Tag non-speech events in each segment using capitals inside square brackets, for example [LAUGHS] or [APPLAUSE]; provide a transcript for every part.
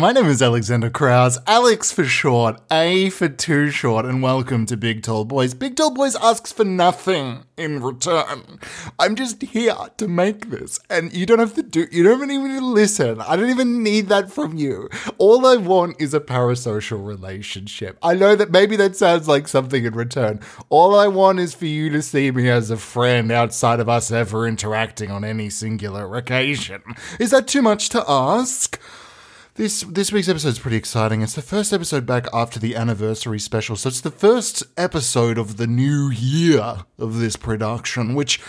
My name is Alexander Krause, Alex for short, A for too short, and welcome to Big Tall Boys. Big Tall Boys asks for nothing in return. I'm just here to make this, and you don't have to do, you don't even need to listen. I don't even need that from you. All I want is a parasocial relationship. I know that maybe that sounds like something in return. All I want is for you to see me as a friend outside of us ever interacting on any singular occasion. Is that too much to ask? This this week's episode is pretty exciting. It's the first episode back after the anniversary special, so it's the first episode of the new year of this production, which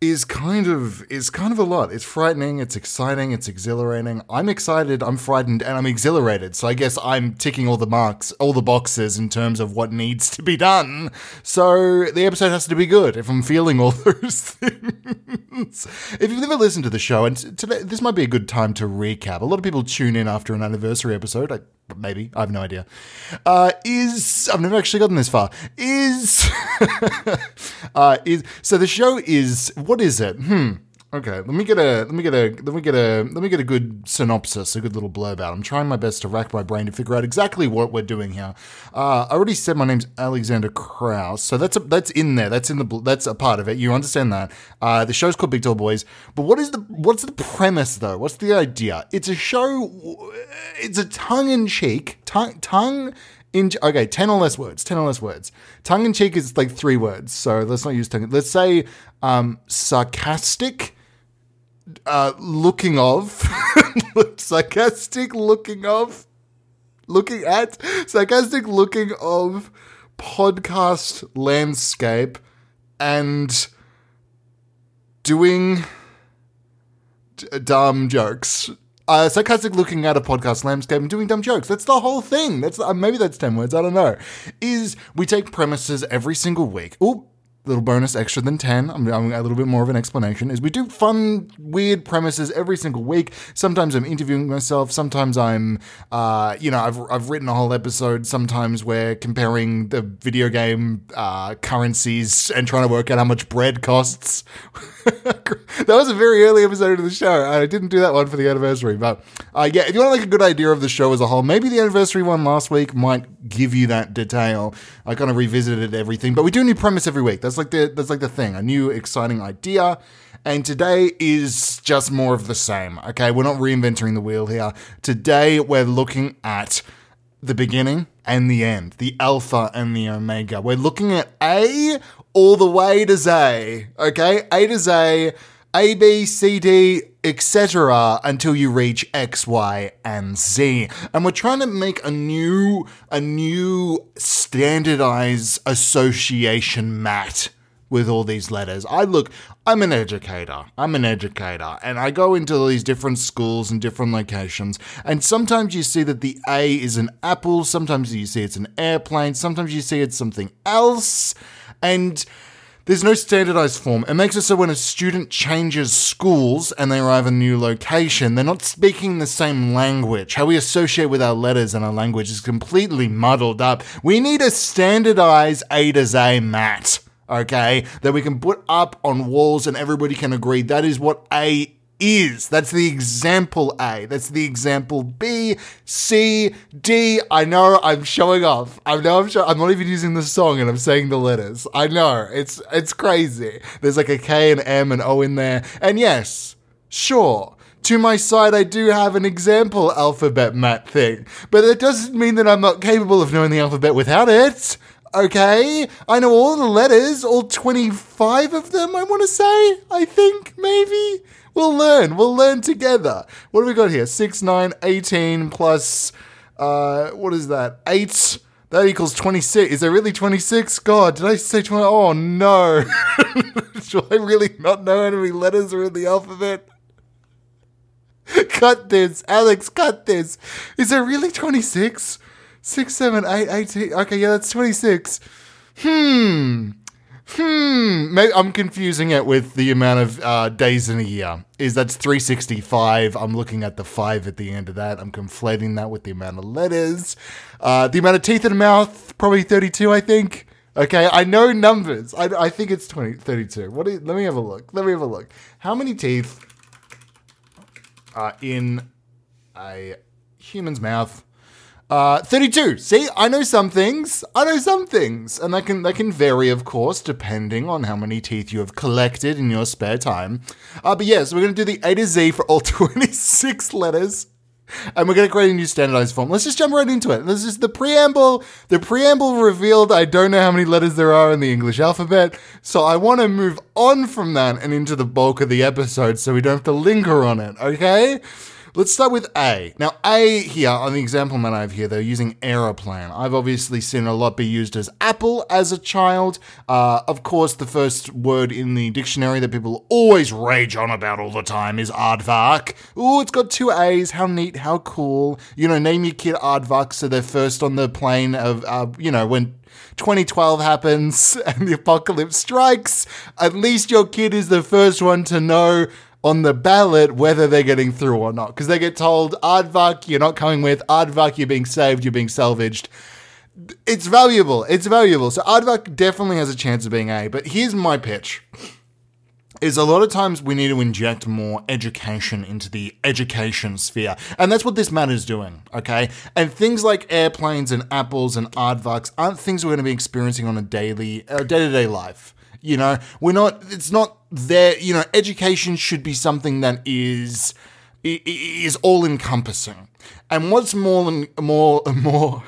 is kind of is kind of a lot. It's frightening, it's exciting, it's exhilarating. I'm excited, I'm frightened, and I'm exhilarated. So I guess I'm ticking all the marks, all the boxes in terms of what needs to be done. So the episode has to be good if I'm feeling all [LAUGHS] those things. if you've never listened to the show, and today this might be a good time to recap. A lot of people tune in after an anniversary episode. I, maybe I have no idea. Uh, is I've never actually gotten this far. Is [LAUGHS] uh, is so the show is what is it? Hmm. Okay, let me get a let me get a let me get a let me get a good synopsis, a good little blurb out. I'm trying my best to rack my brain to figure out exactly what we're doing here. Uh, I already said my name's Alexander Krause, so that's a, that's in there. That's in the that's a part of it. You understand that? Uh, the show's called Big Tall Boys, but what is the what's the premise though? What's the idea? It's a show. It's a tongue in cheek tongue tongue in okay, ten or less words. Ten or less words. Tongue in cheek is like three words. So let's not use tongue. Let's say um, sarcastic. Uh, looking of [LAUGHS] sarcastic looking of looking at sarcastic looking of podcast landscape and doing d- dumb jokes uh, sarcastic looking at a podcast landscape and doing dumb jokes. That's the whole thing. That's uh, maybe that's ten words. I don't know. Is we take premises every single week. Oh, little bonus extra than 10 I'm, I'm, a little bit more of an explanation is we do fun weird premises every single week sometimes i'm interviewing myself sometimes i'm uh, you know I've, I've written a whole episode sometimes we're comparing the video game uh, currencies and trying to work out how much bread costs [LAUGHS] that was a very early episode of the show. I didn't do that one for the anniversary, but uh, yeah, if you want like a good idea of the show as a whole, maybe the anniversary one last week might give you that detail. I kind of revisited everything, but we do a new premise every week. That's like the that's like the thing, a new exciting idea. And today is just more of the same. Okay, we're not reinventing the wheel here. Today we're looking at the beginning and the end, the alpha and the omega. We're looking at A all the way to Z, okay? A to Z, A, B, C, D, etc. until you reach X, Y, and Z. And we're trying to make a new, a new standardized association mat with all these letters. I look, I'm an educator. I'm an educator. And I go into these different schools and different locations. And sometimes you see that the A is an apple. Sometimes you see it's an airplane. Sometimes you see it's something else. And there's no standardized form. It makes it so when a student changes schools and they arrive in a new location, they're not speaking the same language. How we associate with our letters and our language is completely muddled up. We need a standardized A to Z mat okay, that we can put up on walls and everybody can agree that is what A is. That's the example A. That's the example B, C, D. I know I'm showing off. I know I'm show- I'm not even using the song and I'm saying the letters. I know. It's it's crazy. There's like a K and M and O in there. And yes, sure. To my side, I do have an example alphabet mat thing, but it doesn't mean that I'm not capable of knowing the alphabet without it. Okay, I know all the letters, all 25 of them, I want to say. I think, maybe. We'll learn. We'll learn together. What have we got here? 6, 9, 18 plus, uh, what is that? 8. That equals 26. Is there really 26? God, did I say 20? Oh, no. [LAUGHS] Do I really not know how many letters are in the alphabet? cut this. Alex, cut this. Is there really 26? Six, seven, eight, eighteen. Okay, yeah, that's 26. Hmm. Hmm. I'm confusing it with the amount of uh, days in a year. Is that's 365. I'm looking at the five at the end of that. I'm conflating that with the amount of letters. Uh, the amount of teeth in a mouth, probably 32, I think. Okay, I know numbers. I, I think it's 20, 32. What is, let me have a look. Let me have a look. How many teeth are in a human's mouth. Uh, 32. See, I know some things. I know some things. And that can, that can vary, of course, depending on how many teeth you have collected in your spare time. Uh, but yes, yeah, so we're going to do the A to Z for all [LAUGHS] 26 letters. And we're going to create a new standardized form. Let's just jump right into it. This is the preamble. The preamble revealed I don't know how many letters there are in the English alphabet. So I want to move on from that and into the bulk of the episode so we don't have to linger on it, okay? Let's start with A. Now, A here on the example that I have here, they're using aeroplane. I've obviously seen a lot be used as apple as a child. Uh, of course, the first word in the dictionary that people always rage on about all the time is aardvark. Oh, it's got two A's. How neat, how cool. You know, name your kid aardvark so they're first on the plane of, uh, you know, when 2012 happens [LAUGHS] and the apocalypse strikes, at least your kid is the first one to know on the ballot whether they're getting through or not. Because they get told, Aardvark, you're not coming with, Aardvark, you're being saved, you're being salvaged. It's valuable. It's valuable. So Aardvark definitely has a chance of being A. But here's my pitch. Is a lot of times we need to inject more education into the education sphere. And that's what this man is doing, okay? And things like airplanes and apples and aardvarks aren't things we're going to be experiencing on a daily, uh, day-to-day life. You know, we're not, it's not there, you know, education should be something that is, is all encompassing. And what's more more, [LAUGHS] more,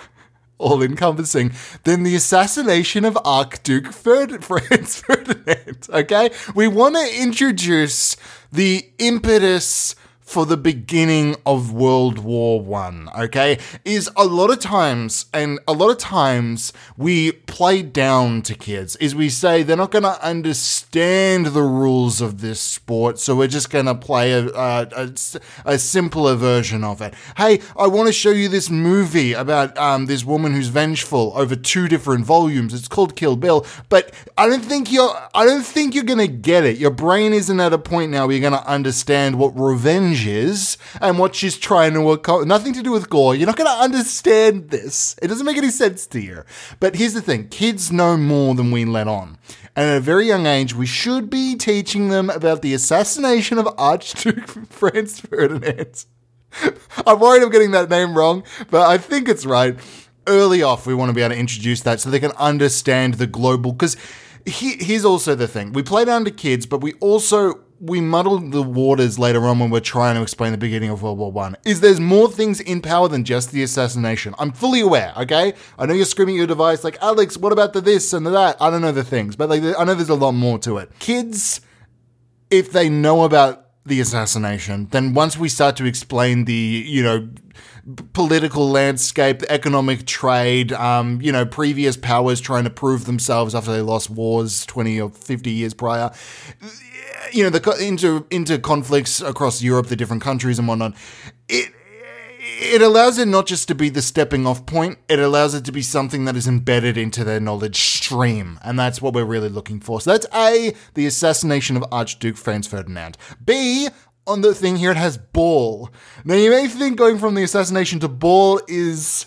all encompassing than the assassination of Archduke Ferd- [LAUGHS] Franz Ferdinand. Okay? We want to introduce the impetus for the beginning of World War One, okay, is a lot of times, and a lot of times we play down to kids, is we say they're not going to understand the rules of this sport, so we're just going to play a, a, a, simpler version of it. Hey, I want to show you this movie about um, this woman who's vengeful over two different volumes. It's called Kill Bill, but I don't think you're, I don't think you're going to get it. Your brain isn't at a point now where you're going to understand what revenge is and what she's trying to accomplish. Nothing to do with gore. You're not going to understand this. It doesn't make any sense to you. But here's the thing kids know more than we let on. And at a very young age, we should be teaching them about the assassination of Archduke [LAUGHS] Franz Ferdinand. I'm worried I'm getting that name wrong, but I think it's right. Early off, we want to be able to introduce that so they can understand the global. Because he, here's also the thing we play down to kids, but we also we muddled the waters later on when we're trying to explain the beginning of World War One. Is there's more things in power than just the assassination? I'm fully aware. Okay, I know you're screaming at your device like Alex. What about the this and the that? I don't know the things, but like I know there's a lot more to it. Kids, if they know about the assassination, then once we start to explain the you know political landscape, economic trade, um, you know, previous powers trying to prove themselves after they lost wars 20 or 50 years prior you know, the into into conflicts across Europe, the different countries and whatnot. It it allows it not just to be the stepping off point, it allows it to be something that is embedded into their knowledge stream. And that's what we're really looking for. So that's A, the assassination of Archduke Franz Ferdinand. B, on the thing here, it has ball. Now you may think going from the assassination to ball is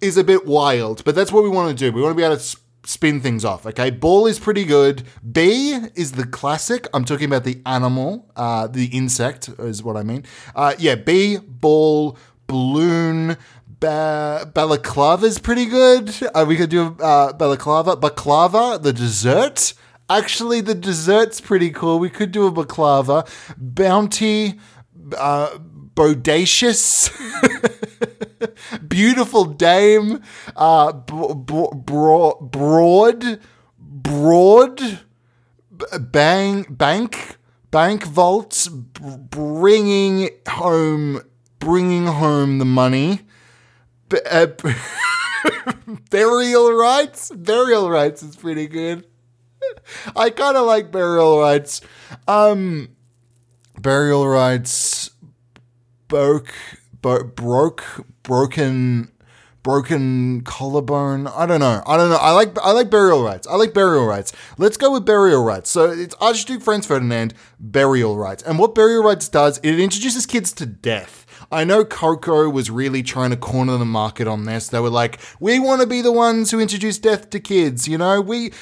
is a bit wild, but that's what we want to do. We want to be able to spin things off. Okay, ball is pretty good. B is the classic. I'm talking about the animal, uh, the insect is what I mean. Uh, yeah, B, ball, balloon. Ba- balaclava is pretty good. Uh, we could do uh, balaclava, baklava, the dessert. Actually, the dessert's pretty cool. We could do a baklava. Bounty, uh, bodacious. [LAUGHS] beautiful dame, uh, b- b- broad, broad, broad, bang, bank, bank vaults, b- bringing home, bringing home the money. B- uh, [LAUGHS] burial rights, burial rights is pretty good. [LAUGHS] I kind of like burial rites. Um, burial rites, broke, broke, broken broken collarbone. I don't know. I don't know. I like I like burial rites. I like burial rites. Let's go with burial rites. So it's Archduke Franz Ferdinand burial rites. And what burial rites does, it introduces kids to death. I know Coco was really trying to corner the market on this. They were like, "We want to be the ones who introduce death to kids." You know, we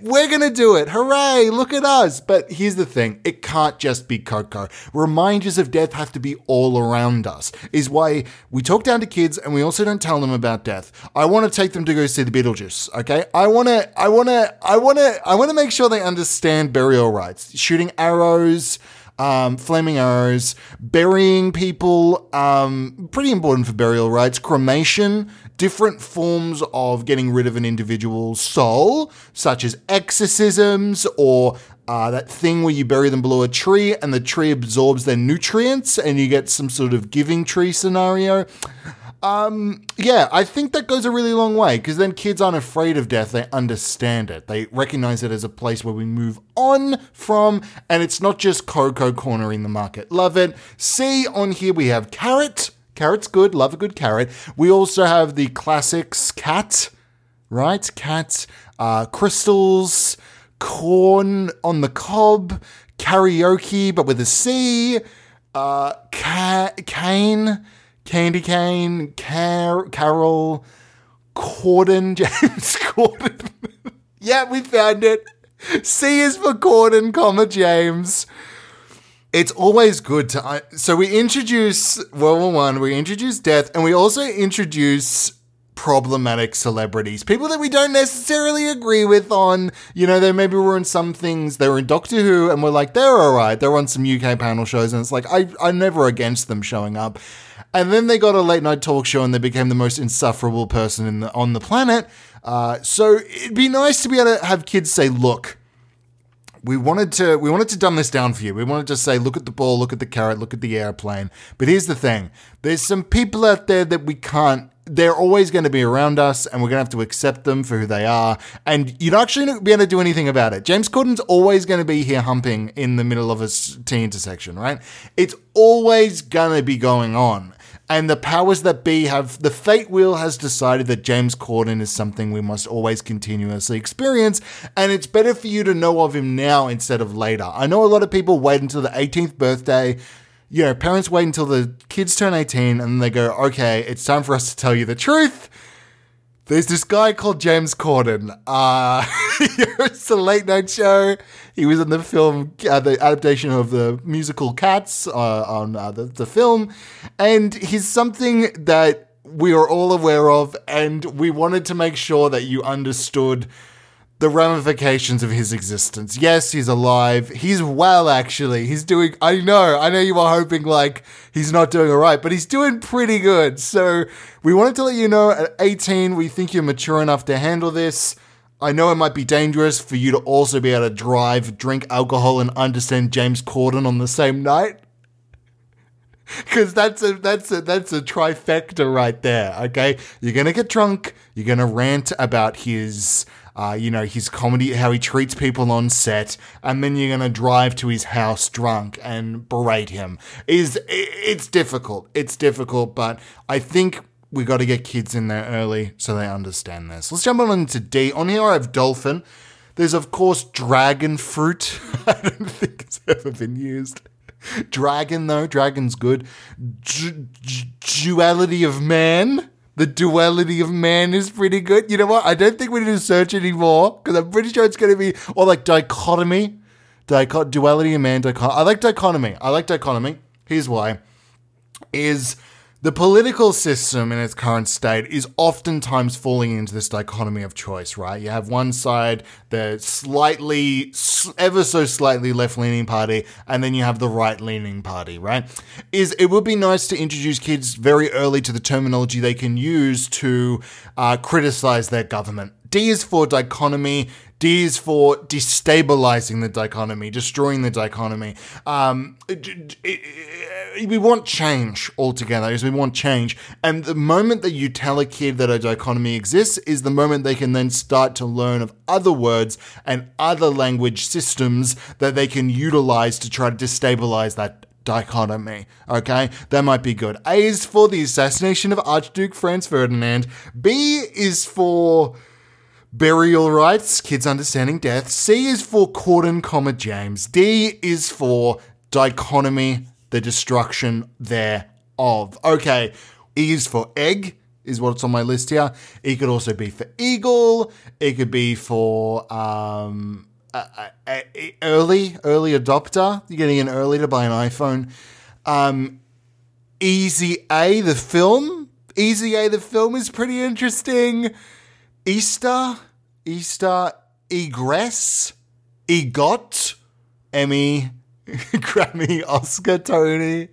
we're gonna do it. Hooray! Look at us. But here's the thing: it can't just be Coco. Reminders of death have to be all around us. Is why we talk down to kids, and we also don't tell them about death. I want to take them to go see the Beetlejuice. Okay, I want to, I want to, I want to, I want to make sure they understand burial rites. Shooting arrows um, flaming arrows, burying people, um, pretty important for burial rites, cremation, different forms of getting rid of an individual's soul, such as exorcisms or uh, that thing where you bury them below a tree and the tree absorbs their nutrients and you get some sort of giving tree scenario. Um, yeah, I think that goes a really long way because then kids aren't afraid of death. They understand it. They recognize it as a place where we move on from, and it's not just Coco cornering the market. Love it. See, on here we have carrot. Carrot's good. Love a good carrot. We also have the classics cat, right? Cat, uh, crystals, corn on the cob, karaoke, but with a C, uh, ca- cane Candy Cane, Car- Carol, Corden, [LAUGHS] James Corden. yeah, we found it. C is for Corden, comma James. It's always good to. so we introduce World War One, we introduce death, and we also introduce problematic celebrities, people that we don't necessarily agree with on, you know, they maybe were in some things, they were in Doctor Who, and we're like, they're alright, they're on some UK panel shows, and it's like, I, I'm never against them showing up. And then they got a late night talk show and they became the most insufferable person the, on the planet. Uh, so it'd be nice to be able to have kids say, look, we wanted to we wanted to dumb this down for you. We wanted to say, look at the ball, look at the carrot, look at the airplane. But here's the thing: there's some people out there that we can't. They're always going to be around us, and we're going to have to accept them for who they are. And not actually not be able to do anything about it. James Corden's always going to be here humping in the middle of a T intersection, right? It's always going to be going on and the powers that be have the fate wheel has decided that James Corden is something we must always continuously experience, and it's better for you to know of him now instead of later. I know a lot of people wait until the 18th birthday. You know, parents wait until the kids turn 18 and they go, okay, it's time for us to tell you the truth. There's this guy called James Corden. Uh, [LAUGHS] it's a late night show. He was in the film, uh, the adaptation of the musical Cats uh, on uh, the, the film. And he's something that we are all aware of. And we wanted to make sure that you understood the ramifications of his existence. Yes, he's alive. He's well, actually. He's doing, I know, I know you were hoping like he's not doing all right, but he's doing pretty good. So we wanted to let you know at 18, we think you're mature enough to handle this. I know it might be dangerous for you to also be able to drive, drink alcohol, and understand James Corden on the same night. [LAUGHS] Because that's a that's a that's a trifecta right there. Okay, you're gonna get drunk. You're gonna rant about his uh, you know, his comedy, how he treats people on set, and then you're gonna drive to his house drunk and berate him. Is it's difficult. It's difficult, but I think we got to get kids in there early so they understand this. Let's jump on into D. On here I have dolphin. There's of course dragon fruit. [LAUGHS] I don't think it's ever been used. Dragon though, dragon's good. Duality of man the duality of man is pretty good. You know what? I don't think we need to search anymore because I'm pretty sure it's going to be, or like dichotomy. Dichot- duality of man, dichotomy. I like dichotomy. I like dichotomy. Here's why. Is the political system in its current state is oftentimes falling into this dichotomy of choice, right? You have one side, the slightly, ever so slightly left leaning party, and then you have the right leaning party, right? Is it would be nice to introduce kids very early to the terminology they can use to uh, criticize their government. D is for dichotomy. D is for destabilizing the dichotomy, destroying the dichotomy. Um, we want change altogether, we want change. And the moment that you tell a kid that a dichotomy exists is the moment they can then start to learn of other words and other language systems that they can utilize to try to destabilize that dichotomy. Okay, that might be good. A is for the assassination of Archduke Franz Ferdinand. B is for burial rites, kids understanding death. C is for Corden, comma James. D is for dichotomy, the destruction thereof. Okay, E is for egg, is what's on my list here. E could also be for eagle. It could be for um, a, a, a early early adopter. You're getting in early to buy an iPhone. Um, Easy A, the film. Easy A, the film is pretty interesting. Easter, Easter, Egress, Egot, Emmy, [LAUGHS] Grammy, Oscar, Tony,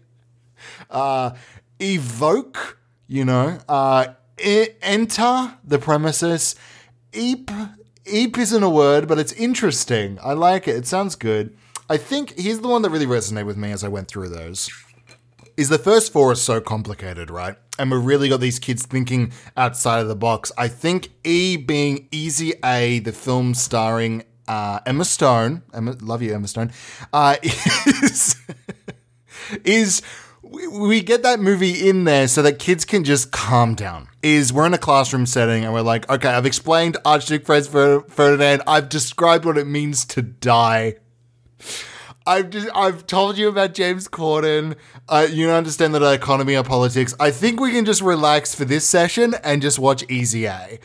uh, Evoke, you know, uh, e- enter the premises. Eep, eep isn't a word, but it's interesting. I like it. It sounds good. I think he's the one that really resonated with me as I went through those. Is the first four are so complicated, right? And we've really got these kids thinking outside of the box. I think E being Easy A, the film starring uh, Emma Stone, Emma, love you, Emma Stone, uh, [LAUGHS] is is we, we get that movie in there so that kids can just calm down. Is we're in a classroom setting and we're like, okay, I've explained Archduke Franz Fer- Ferdinand, I've described what it means to die. I've just, I've told you about James Corden. Uh, you don't understand that economy or politics. I think we can just relax for this session and just watch Easy A.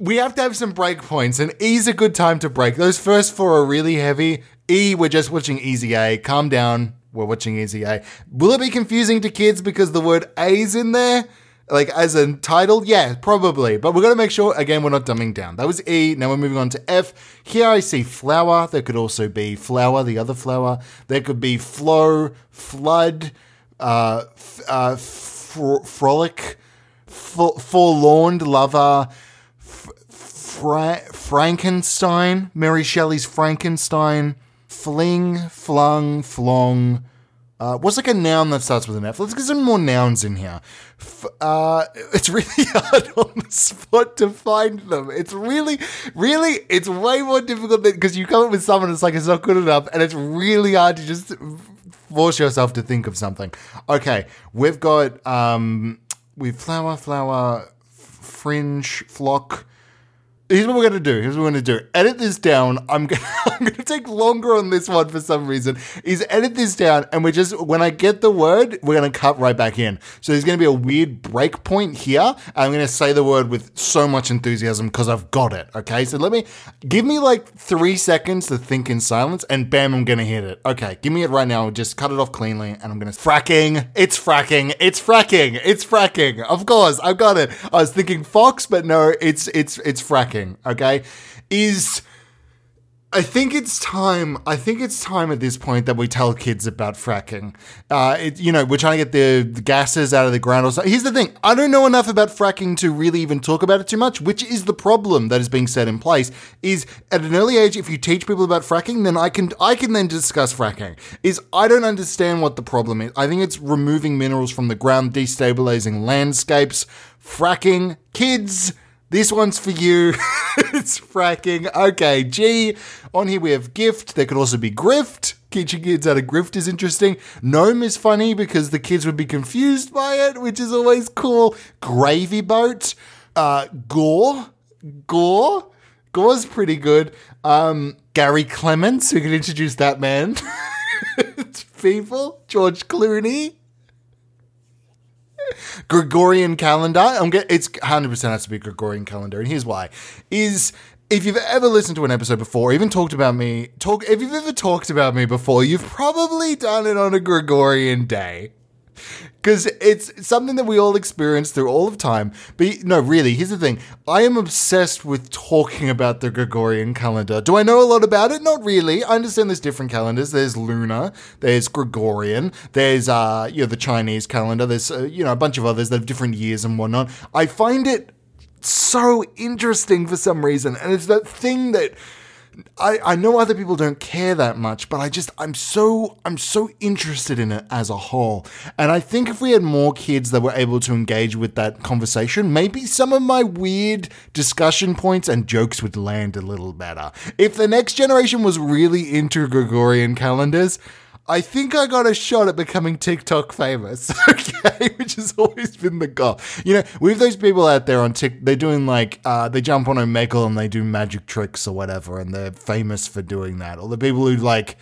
We have to have some break points, and E's a good time to break. Those first four are really heavy. E, we're just watching Easy A. Calm down. We're watching Easy A. Will it be confusing to kids because the word A's in there? Like as a title? Yeah, probably. But we're to make sure, again, we're not dumbing down. That was E. Now we're moving on to F. Here I see flower. There could also be flower, the other flower. There could be flow, flood, uh, f- uh, fr- frolic, forlorn lover, f- Fra- Frankenstein, Mary Shelley's Frankenstein, fling, flung, flong. Uh, what's like a noun that starts with an F? Let's get some more nouns in here. F- uh, it's really [LAUGHS] hard on the spot to find them. It's really, really, it's way more difficult because you come up with someone it's like it's not good enough, and it's really hard to just force yourself to think of something. Okay, we've got um, we've flower, flower, fringe, flock. Here's what we're gonna do. Here's what we're gonna do. Edit this down. I'm [LAUGHS] I'm gonna take longer on this one for some reason. Is edit this down, and we're just when I get the word, we're gonna cut right back in. So there's gonna be a weird break point here. And I'm gonna say the word with so much enthusiasm because I've got it. Okay, so let me give me like three seconds to think in silence, and bam, I'm gonna hit it. Okay, give me it right now. Just cut it off cleanly, and I'm gonna fracking. It's fracking. It's fracking. It's fracking. Of course, I've got it. I was thinking fox, but no, it's it's it's fracking. Okay, is I think it's time. I think it's time at this point that we tell kids about fracking. Uh, it, you know, we're trying to get the, the gases out of the ground. Or so. Here's the thing: I don't know enough about fracking to really even talk about it too much. Which is the problem that is being set in place. Is at an early age, if you teach people about fracking, then I can I can then discuss fracking. Is I don't understand what the problem is. I think it's removing minerals from the ground, destabilizing landscapes. Fracking, kids. This one's for you. [LAUGHS] it's fracking. Okay, G. On here we have gift. There could also be grift. Teaching kids how to grift is interesting. Gnome is funny because the kids would be confused by it, which is always cool. Gravy boat. Uh, gore. Gore. Gore's pretty good. Um, Gary Clements, we could introduce that man [LAUGHS] people. George Clooney. Gregorian calendar. I'm get, it's 100% has to be Gregorian calendar, and here's why: is if you've ever listened to an episode before, even talked about me, talk if you've ever talked about me before, you've probably done it on a Gregorian day. Because it's something that we all experience through all of time. But no, really, here's the thing. I am obsessed with talking about the Gregorian calendar. Do I know a lot about it? Not really. I understand there's different calendars. There's lunar, there's Gregorian, there's uh, you know, the Chinese calendar, there's uh, you know, a bunch of others that have different years and whatnot. I find it so interesting for some reason. And it's that thing that I, I know other people don't care that much, but I just I'm so I'm so interested in it as a whole. And I think if we had more kids that were able to engage with that conversation, maybe some of my weird discussion points and jokes would land a little better. If the next generation was really into Gregorian calendars, I think I got a shot at becoming TikTok famous, [LAUGHS] okay, which has always been the goal. You know, we have those people out there on Tik, they're doing like, uh, they jump on Omegle and they do magic tricks or whatever, and they're famous for doing that. Or the people who like,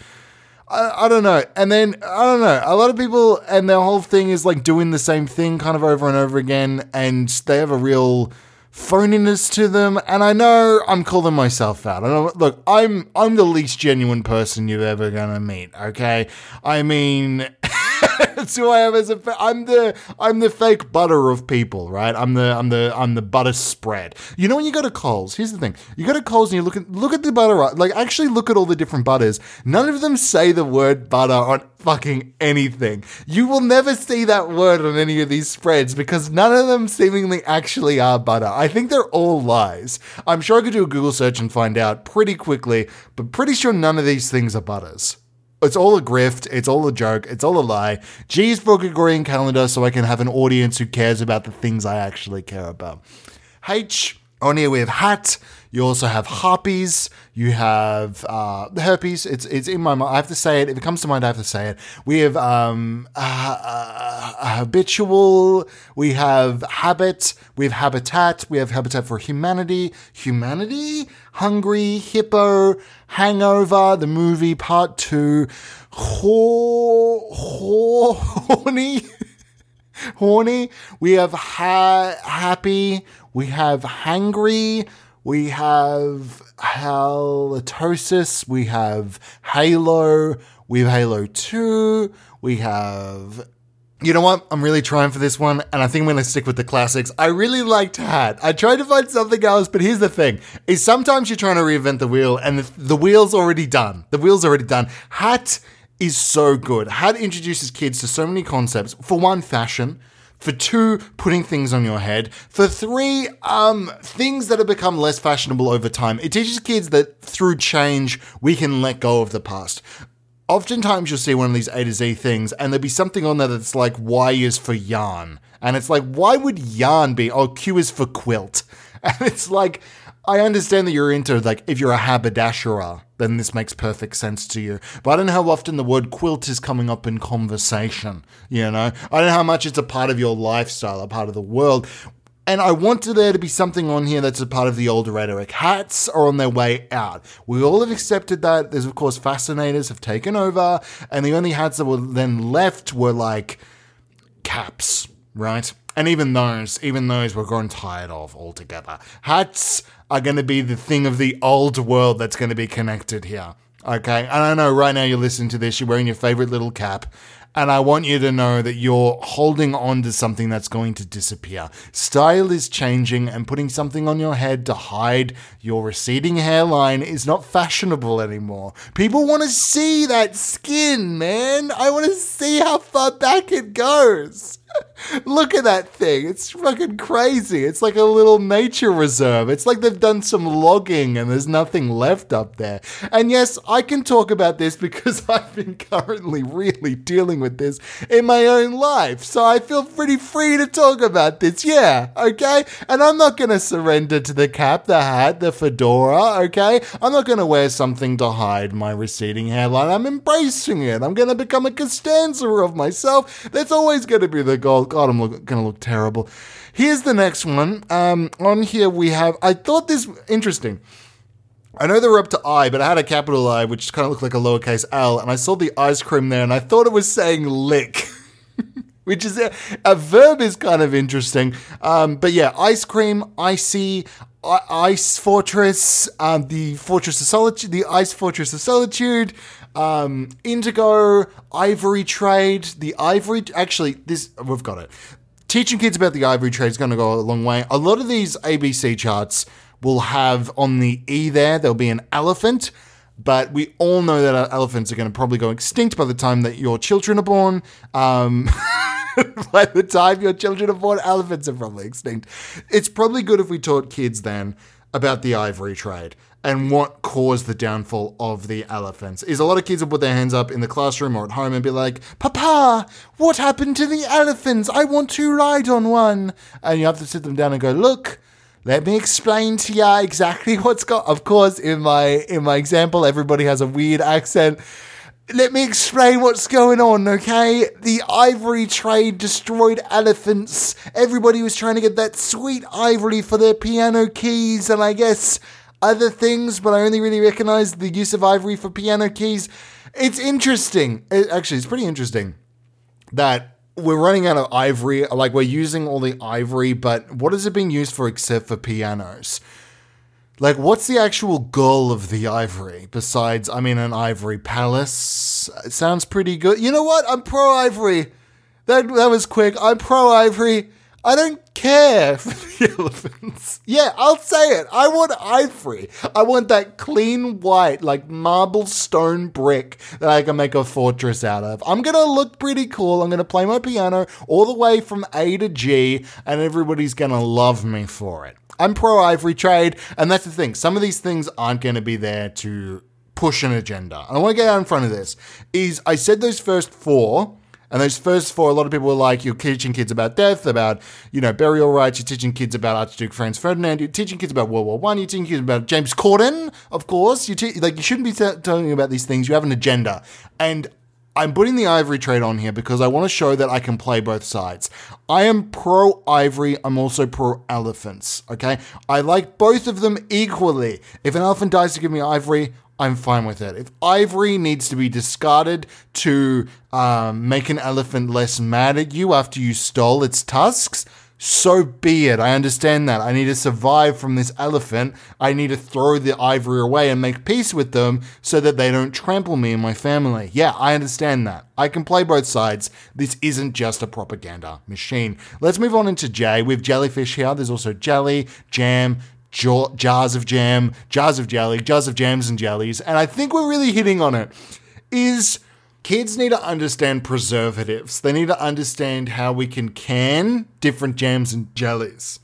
I, I don't know. And then I don't know. A lot of people and their whole thing is like doing the same thing kind of over and over again, and they have a real phoniness to them. And I know I'm calling myself out. I know, look, I'm I'm the least genuine person you're ever gonna meet. Okay, I mean. [LAUGHS] That's who I am as a. I'm the I'm the fake butter of people, right? I'm the I'm the I'm the butter spread. You know when you go to Coles, here's the thing: you go to Coles and you look at look at the butter, like actually look at all the different butters. None of them say the word butter on fucking anything. You will never see that word on any of these spreads because none of them seemingly actually are butter. I think they're all lies. I'm sure I could do a Google search and find out pretty quickly, but pretty sure none of these things are butters. It's all a grift. It's all a joke. It's all a lie. G's for a Gregorian calendar so I can have an audience who cares about the things I actually care about. H, on here we have hat. You also have harpies. You have uh, herpes. It's it's in my mind. I have to say it. If it comes to mind, I have to say it. We have um, uh, uh, habitual. We have habit. We have habitat. We have habitat for humanity. Humanity. Hungry. Hippo. Hangover. The movie part two. Hor- hor- horny. [LAUGHS] horny. We have ha- happy. We have hangry. We have halitosis. We have Halo. We have Halo 2. We have. You know what? I'm really trying for this one, and I think I'm going to stick with the classics. I really liked Hat. I tried to find something else, but here's the thing: is sometimes you're trying to reinvent the wheel, and the, the wheel's already done. The wheel's already done. Hat is so good. Hat introduces kids to so many concepts. For one, fashion. For two, putting things on your head. For three, um, things that have become less fashionable over time. It teaches kids that through change, we can let go of the past. Oftentimes, you'll see one of these A to Z things, and there'll be something on there that's like Y is for yarn. And it's like, why would yarn be? Oh, Q is for quilt. [LAUGHS] And it's like, I understand that you're into, like, if you're a haberdasherer, then this makes perfect sense to you. But I don't know how often the word quilt is coming up in conversation, you know? I don't know how much it's a part of your lifestyle, a part of the world. And I wanted there to be something on here that's a part of the old rhetoric. Hats are on their way out. We all have accepted that. There's, of course, fascinators have taken over, and the only hats that were then left were like caps, right? And even those, even those we're growing tired of altogether. Hats are going to be the thing of the old world that's going to be connected here. Okay. And I know right now you're listening to this, you're wearing your favorite little cap. And I want you to know that you're holding on to something that's going to disappear. Style is changing, and putting something on your head to hide your receding hairline is not fashionable anymore. People want to see that skin, man. I want to see how far back it goes. [LAUGHS] Look at that thing. It's fucking crazy. It's like a little nature reserve. It's like they've done some logging and there's nothing left up there. And yes, I can talk about this because [LAUGHS] I've been currently really dealing with this in my own life. So I feel pretty free to talk about this. Yeah, okay? And I'm not going to surrender to the cap, the hat, the fedora, okay? I'm not going to wear something to hide my receding hairline. I'm embracing it. I'm going to become a Costanza of myself. That's always going to be the God, I'm gonna look terrible. Here's the next one. Um, on here we have. I thought this interesting. I know they were up to I, but I had a capital I, which kind of looked like a lowercase L, and I saw the ice cream there, and I thought it was saying lick. [LAUGHS] which is a, a, verb is kind of interesting. Um, but yeah, ice cream, icy, I- ice fortress, um, the fortress of solitude, the ice fortress of solitude, um, indigo, ivory trade, the ivory. Actually, this we've got it. Teaching kids about the ivory trade is going to go a long way. A lot of these ABC charts will have on the E there. There'll be an elephant. But we all know that elephants are going to probably go extinct by the time that your children are born. Um, [LAUGHS] by the time your children are born, elephants are probably extinct. It's probably good if we taught kids then about the ivory trade and what caused the downfall of the elephants. Is a lot of kids will put their hands up in the classroom or at home and be like, Papa, what happened to the elephants? I want to ride on one. And you have to sit them down and go, Look, let me explain to you exactly what's got. Of course, in my in my example, everybody has a weird accent. Let me explain what's going on, okay? The ivory trade destroyed elephants. Everybody was trying to get that sweet ivory for their piano keys, and I guess other things, but I only really recognize the use of ivory for piano keys. It's interesting. It, actually, it's pretty interesting that we're running out of ivory. Like, we're using all the ivory, but what is it being used for except for pianos? Like, what's the actual goal of the ivory besides, I mean, an ivory palace? It sounds pretty good. You know what? I'm pro ivory. That, that was quick. I'm pro ivory. I don't care for the [LAUGHS] elephants. Yeah, I'll say it. I want ivory. I want that clean white, like marble stone brick that I can make a fortress out of. I'm gonna look pretty cool. I'm gonna play my piano all the way from A to G, and everybody's gonna love me for it. I'm pro ivory trade, and that's the thing. Some of these things aren't to be there to push an agenda. And I want to get out in front of this. Is I said those first four, and those first four, a lot of people were like, you're teaching kids about death, about, you know, burial rites, you're teaching kids about Archduke Franz Ferdinand, you're teaching kids about World War One, you're teaching kids about James Corden, of course. You te- like you shouldn't be t- telling about these things. You have an agenda. And I'm putting the ivory trade on here because I want to show that I can play both sides. I am pro ivory, I'm also pro elephants, okay? I like both of them equally. If an elephant dies to give me ivory, I'm fine with it. If ivory needs to be discarded to um, make an elephant less mad at you after you stole its tusks, so be it. I understand that. I need to survive from this elephant. I need to throw the ivory away and make peace with them so that they don't trample me and my family. Yeah, I understand that. I can play both sides. This isn't just a propaganda machine. Let's move on into J. We have jellyfish here. There's also jelly, jam, jars of jam, jars of jelly, jars of jams and jellies. And I think we're really hitting on it. Is kids need to understand preservatives. They need to understand how we can can different jams and jellies.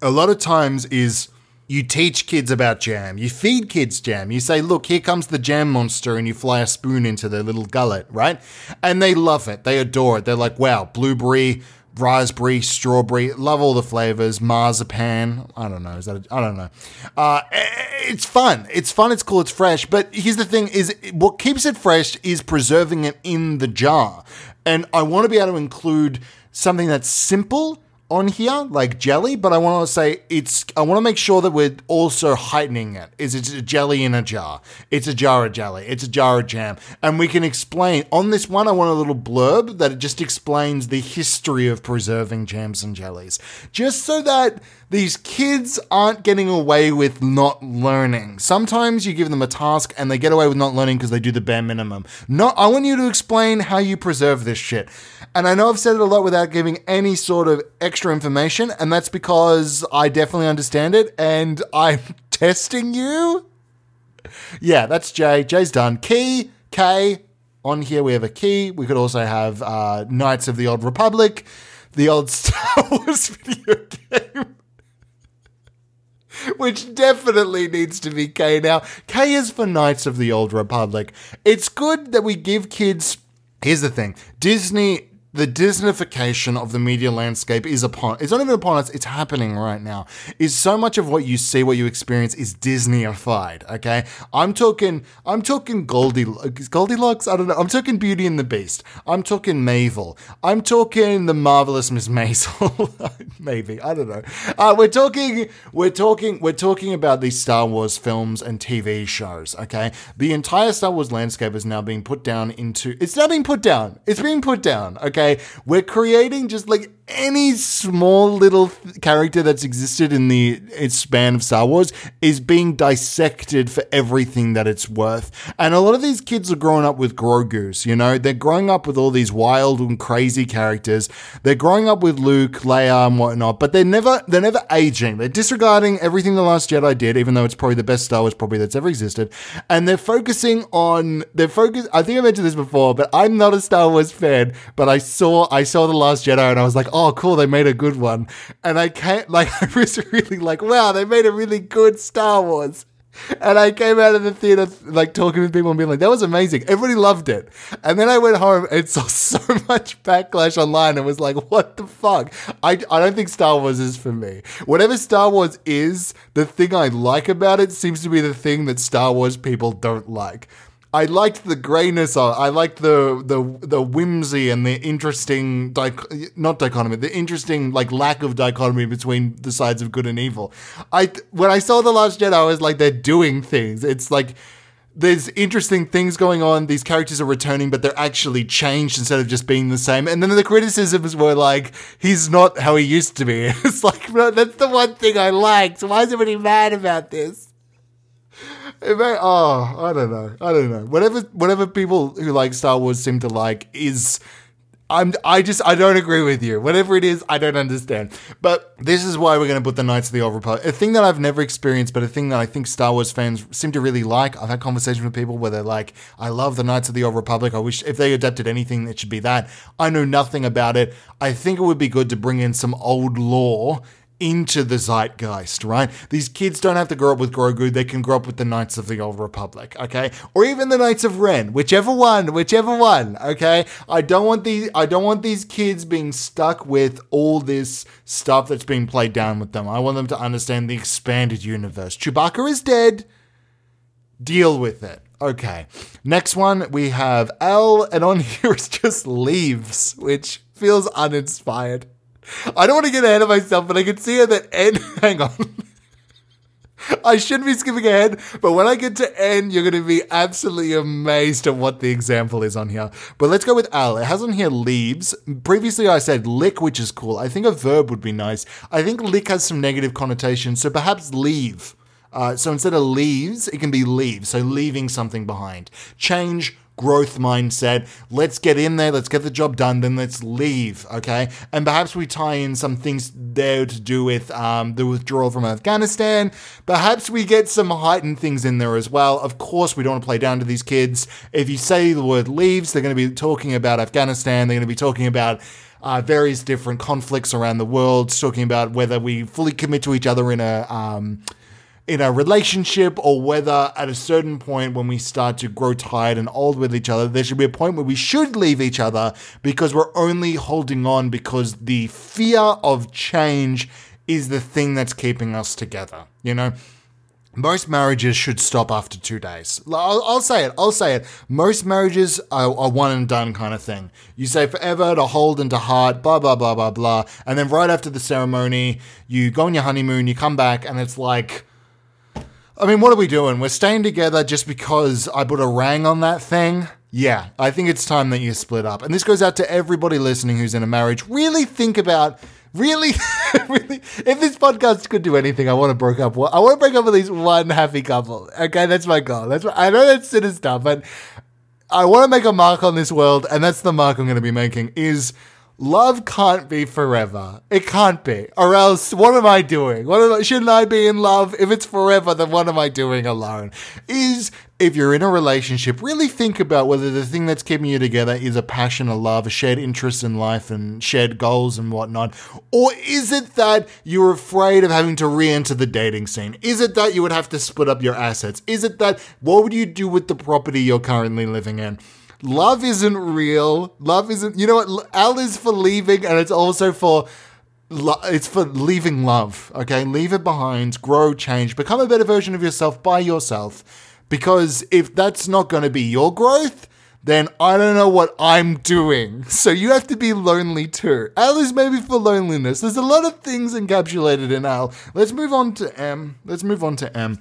A lot of times is you teach kids about jam. You feed kids jam. You say, look, here comes the jam monster, and you fly a spoon into their little gullet, right? And they love it. They adore it. They're like, wow, blueberry, raspberry, strawberry, love all the flavors, marzipan. I don't know. Is that? I don't know. Uh, it's fun. It's fun. It's cool. It's fresh. But here's the thing: is what keeps it fresh is preserving it in the jar. And I want to be able to include something that's simple on here, like jelly, but I want to say it's, I want to make sure that we're also heightening it. Is it's a jelly in a jar? It's a jar of jelly. It's a jar of jam. And we can explain, on this one, I want a little blurb that it just explains the history of preserving jams and jellies. Just so that these kids aren't getting away with not learning. Sometimes you give them a task and they get away with not learning because they do the bare minimum. No, I want you to explain how you preserve this shit. And I know I've said it a lot without giving any sort of extra information, and that's because I definitely understand it and [LAUGHS] I'm testing you. Yeah, that's Jay. Jay's done. Key, K. On here we have a key. We could also have uh, Knights of the Old Republic, the old [LAUGHS] Star Wars video [LAUGHS] game [LAUGHS] which definitely needs to be K now. K is for Knights of the Old Republic. It's good that we give kids. Here's the thing Disney the Disneyfication of the media landscape is upon it's not even upon us, it's happening right now. Is so much of what you see, what you experience is Disneyified, okay? I'm talking I'm talking Goldilocks Goldilocks? I don't know. I'm talking Beauty and the Beast. I'm talking Mabel. I'm talking the marvelous Miss Maisel. [LAUGHS] Maybe. I don't know. Uh, we're talking we're talking we're talking about these Star Wars films and TV shows, okay? The entire Star Wars landscape is now being put down into it's now being put down. It's being put down, okay? Okay? We're creating just like any small little th- character that's existed in the span of Star Wars is being dissected for everything that it's worth. And a lot of these kids are growing up with Grogu's, you know? They're growing up with all these wild and crazy characters. They're growing up with Luke, Leia, and whatnot, but they're never they're never aging. They're disregarding everything The Last Jedi did, even though it's probably the best Star Wars probably that's ever existed. And they're focusing on they're focused I think I mentioned this before, but I'm not a Star Wars fan, but I saw I saw The Last Jedi and I was like, oh Oh, cool, they made a good one. And I can't like [LAUGHS] I was really like, wow, they made a really good Star Wars. And I came out of the theater like talking with people and being like, that was amazing. Everybody loved it. And then I went home and [LAUGHS] saw so much backlash online and was like, what the fuck? I, I don't think Star Wars is for me. Whatever Star Wars is, the thing I like about it seems to be the thing that Star Wars people don't like. I liked the grayness of. I liked the the the whimsy and the interesting dic- not dichotomy, the interesting like lack of dichotomy between the sides of good and evil. I when I saw the Last Jedi, I was like, they're doing things. It's like there's interesting things going on. These characters are returning, but they're actually changed instead of just being the same. And then the criticisms were like, he's not how he used to be. [LAUGHS] It's like, that's the one thing I liked. Why is everybody mad about this? It may, oh, I don't know. I don't know. Whatever, whatever people who like Star Wars seem to like is. I'm, I just, I don't agree with you. Whatever it is, I don't understand. But this is why we're going to put the Knights of the Old Republic. A thing that I've never experienced, but a thing that I think Star Wars fans seem to really like. I've had conversations with people where they're like, I love the Knights of the Old Republic. I wish if they adapted anything, it should be that. I know nothing about it. I think it would be good to bring in some old lore into the zeitgeist, right? These kids don't have to grow up with Grogu, they can grow up with the Knights of the Old Republic, okay? Or even the Knights of Ren, whichever one, whichever one, okay? I don't want these I don't want these kids being stuck with all this stuff that's being played down with them. I want them to understand the expanded universe. Chewbacca is dead. Deal with it. Okay. Next one we have L, and on [LAUGHS] here it's just leaves, which feels uninspired. I don't want to get ahead of myself, but I can see at the end. [LAUGHS] Hang on. I shouldn't be skipping ahead, but when I get to N, you're going to be absolutely amazed at what the example is on here. But let's go with L. It has on here leaves. Previously, I said lick, which is cool. I think a verb would be nice. I think lick has some negative connotations, so perhaps leave. Uh, so instead of leaves, it can be leave. So leaving something behind. Change growth mindset. Let's get in there, let's get the job done, then let's leave, okay? And perhaps we tie in some things there to do with um, the withdrawal from Afghanistan. Perhaps we get some heightened things in there as well. Of course, we don't want to play down to these kids. If you say the word leaves, they're going to be talking about Afghanistan, they're going to be talking about uh, various different conflicts around the world, talking about whether we fully commit to each other in a. Um, in a relationship or whether at a certain point when we start to grow tired and old with each other, there should be a point where we should leave each other because we're only holding on because the fear of change is the thing that's keeping us together. You know? Most marriages should stop after two days. I'll, I'll say it. I'll say it. Most marriages are, are, one and done kind of thing. You say forever to hold and to heart, blah, blah, blah, blah, blah. And then right after the ceremony, you go on your honeymoon, you come back, and it's like, I mean, what are we doing? We're staying together just because I put a rang on that thing? Yeah, I think it's time that you split up. And this goes out to everybody listening who's in a marriage. Really think about really, [LAUGHS] really, if this podcast could do anything, I want to break up. I want to break up with least one happy couple. Okay, that's my goal. That's I know that's sinister, but I want to make a mark on this world, and that's the mark I'm going to be making. Is love can't be forever. It can't be. Or else, what am I doing? What I, shouldn't I be in love? If it's forever, then what am I doing alone? Is if you're in a relationship, really think about whether the thing that's keeping you together is a passion, a love, a shared interest in life, and shared goals and whatnot. Or is it that you're afraid of having to re enter the dating scene? Is it that you would have to split up your assets? Is it that what would you do with the property you're currently living in? Love isn't real. Love isn't. You know what? L is for leaving, and it's also for. It's for leaving love, okay? Leave it behind, grow, change, become a better version of yourself by yourself. Because if that's not going to be your growth, then I don't know what I'm doing. [LAUGHS] So you have to be lonely too. L is maybe for loneliness. There's a lot of things encapsulated in L. Let's move on to M. Let's move on to M.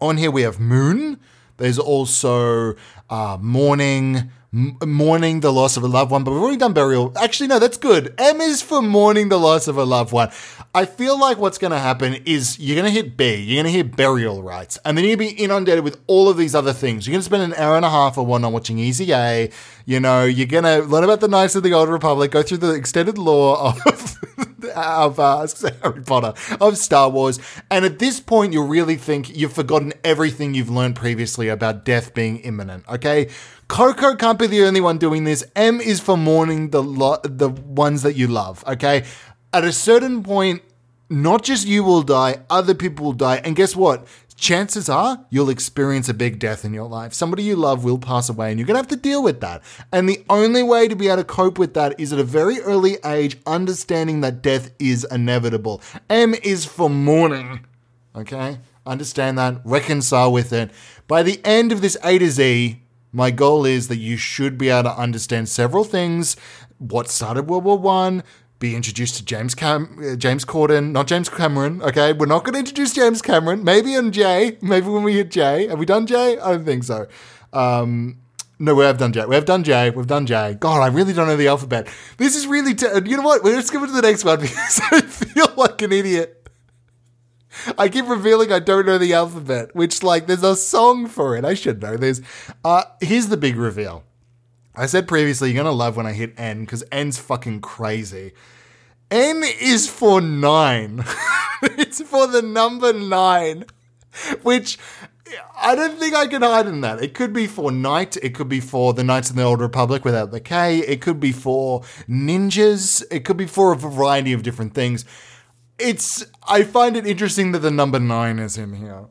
On here we have Moon. There's also uh, mourning, m- mourning the loss of a loved one, but we've already done burial. Actually, no, that's good. M is for mourning the loss of a loved one. I feel like what's going to happen is you're going to hit B, you're going to hit burial rites, and then to be inundated with all of these other things. You're going to spend an hour and a half or one on watching Easy A. You know, you're going to learn about the Knights of the Old Republic, go through the extended lore [LAUGHS] of. of uh, Harry Potter, of Star Wars. And at this point, you really think you've forgotten everything you've learned previously about death being imminent. Okay, Coco can't be the only one doing this. M is for mourning the lo- the ones that you love. Okay, at a certain point, not just you will die, other people will die. And guess what? Chances are you'll experience a big death in your life. Somebody you love will pass away, and you're going to have to deal with that. And the only way to be able to cope with that is at a very early age, understanding that death is inevitable. M is for mourning. Okay? understand that, reconcile with it. By the end of this A to Z, my goal is that you should be able to understand several things. What started World War One? Be introduced to James Cam- uh, James Corden, not James Cameron. Okay, we're not going to introduce James Cameron. Maybe on Jay. Maybe when we hit Jay. Have we done Jay? I don't think so. Um, no, we have done J. We have done J. We've done J. God, I really don't know the alphabet. This is really. T- you know what? We're just going to the next one [LAUGHS] because I feel like an idiot. I keep revealing I don't know the alphabet, which like there's a song for it. I should know. There's. Uh, here's the big reveal. I said previously you're gonna love when I hit N because N's fucking crazy. N is for nine. [LAUGHS] it's for the number nine, which I don't think I can hide in that. It could be for Knight. It could be for the Knights in the Old Republic without the K. It could be for ninjas. It could be for a variety of different things. It's. I find it interesting that the number nine is in here.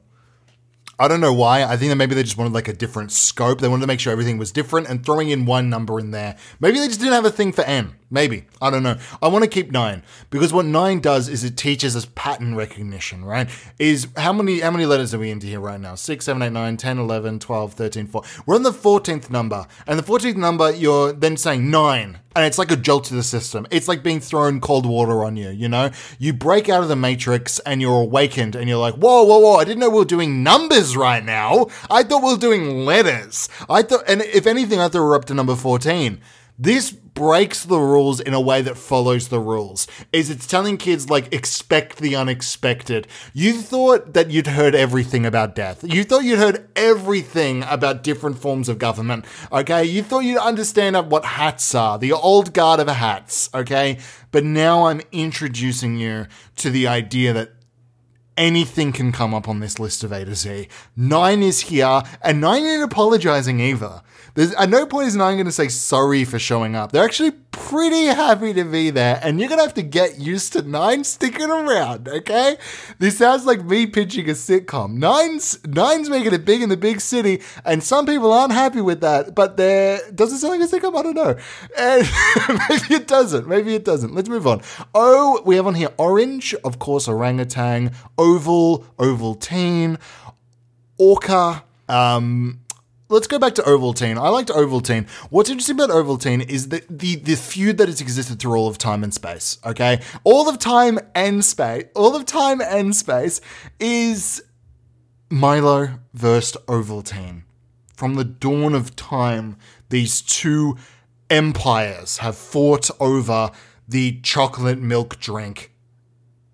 I don't know why. I think that maybe they just wanted like a different scope. They wanted to make sure everything was different and throwing in one number in there. Maybe they just didn't have a thing for N. Maybe. I don't know. I want to keep nine because what nine does is it teaches us pattern recognition, right? Is how many how many letters are we into here right now? 6, 7, 8, 9, 10, 11, 12, 13, 14. We're on the 14th number. And the 14th number, you're then saying nine. And it's like a jolt to the system. It's like being thrown cold water on you, you know? You break out of the matrix and you're awakened and you're like, whoa, whoa, whoa, I didn't know we were doing numbers right now. I thought we were doing letters. I thought, and if anything, I thought we were up to number 14. This breaks the rules in a way that follows the rules. Is it's telling kids like expect the unexpected. You thought that you'd heard everything about death. You thought you'd heard everything about different forms of government. Okay? You thought you'd understand what hats are, the old guard of hats, okay? But now I'm introducing you to the idea that anything can come up on this list of A to Z. Nine is here, and Nine ain't apologizing either. There's, at no point is Nine going to say sorry for showing up. They're actually pretty happy to be there, and you're going to have to get used to Nine sticking around, okay? This sounds like me pitching a sitcom. Nine's, Nine's making it big in the big city, and some people aren't happy with that, but there does it sound like a sitcom? I don't know. And [LAUGHS] maybe it doesn't. Maybe it doesn't. Let's move on. Oh, we have on here Orange, of course, orangutan, Oval, Ovaltine, Orca, um, let's go back to Ovaltine. I liked Ovaltine. What's interesting about Ovaltine is the, the the feud that has existed through all of time and space. Okay, all of time and space, all of time and space is Milo versus Ovaltine. From the dawn of time, these two empires have fought over the chocolate milk drink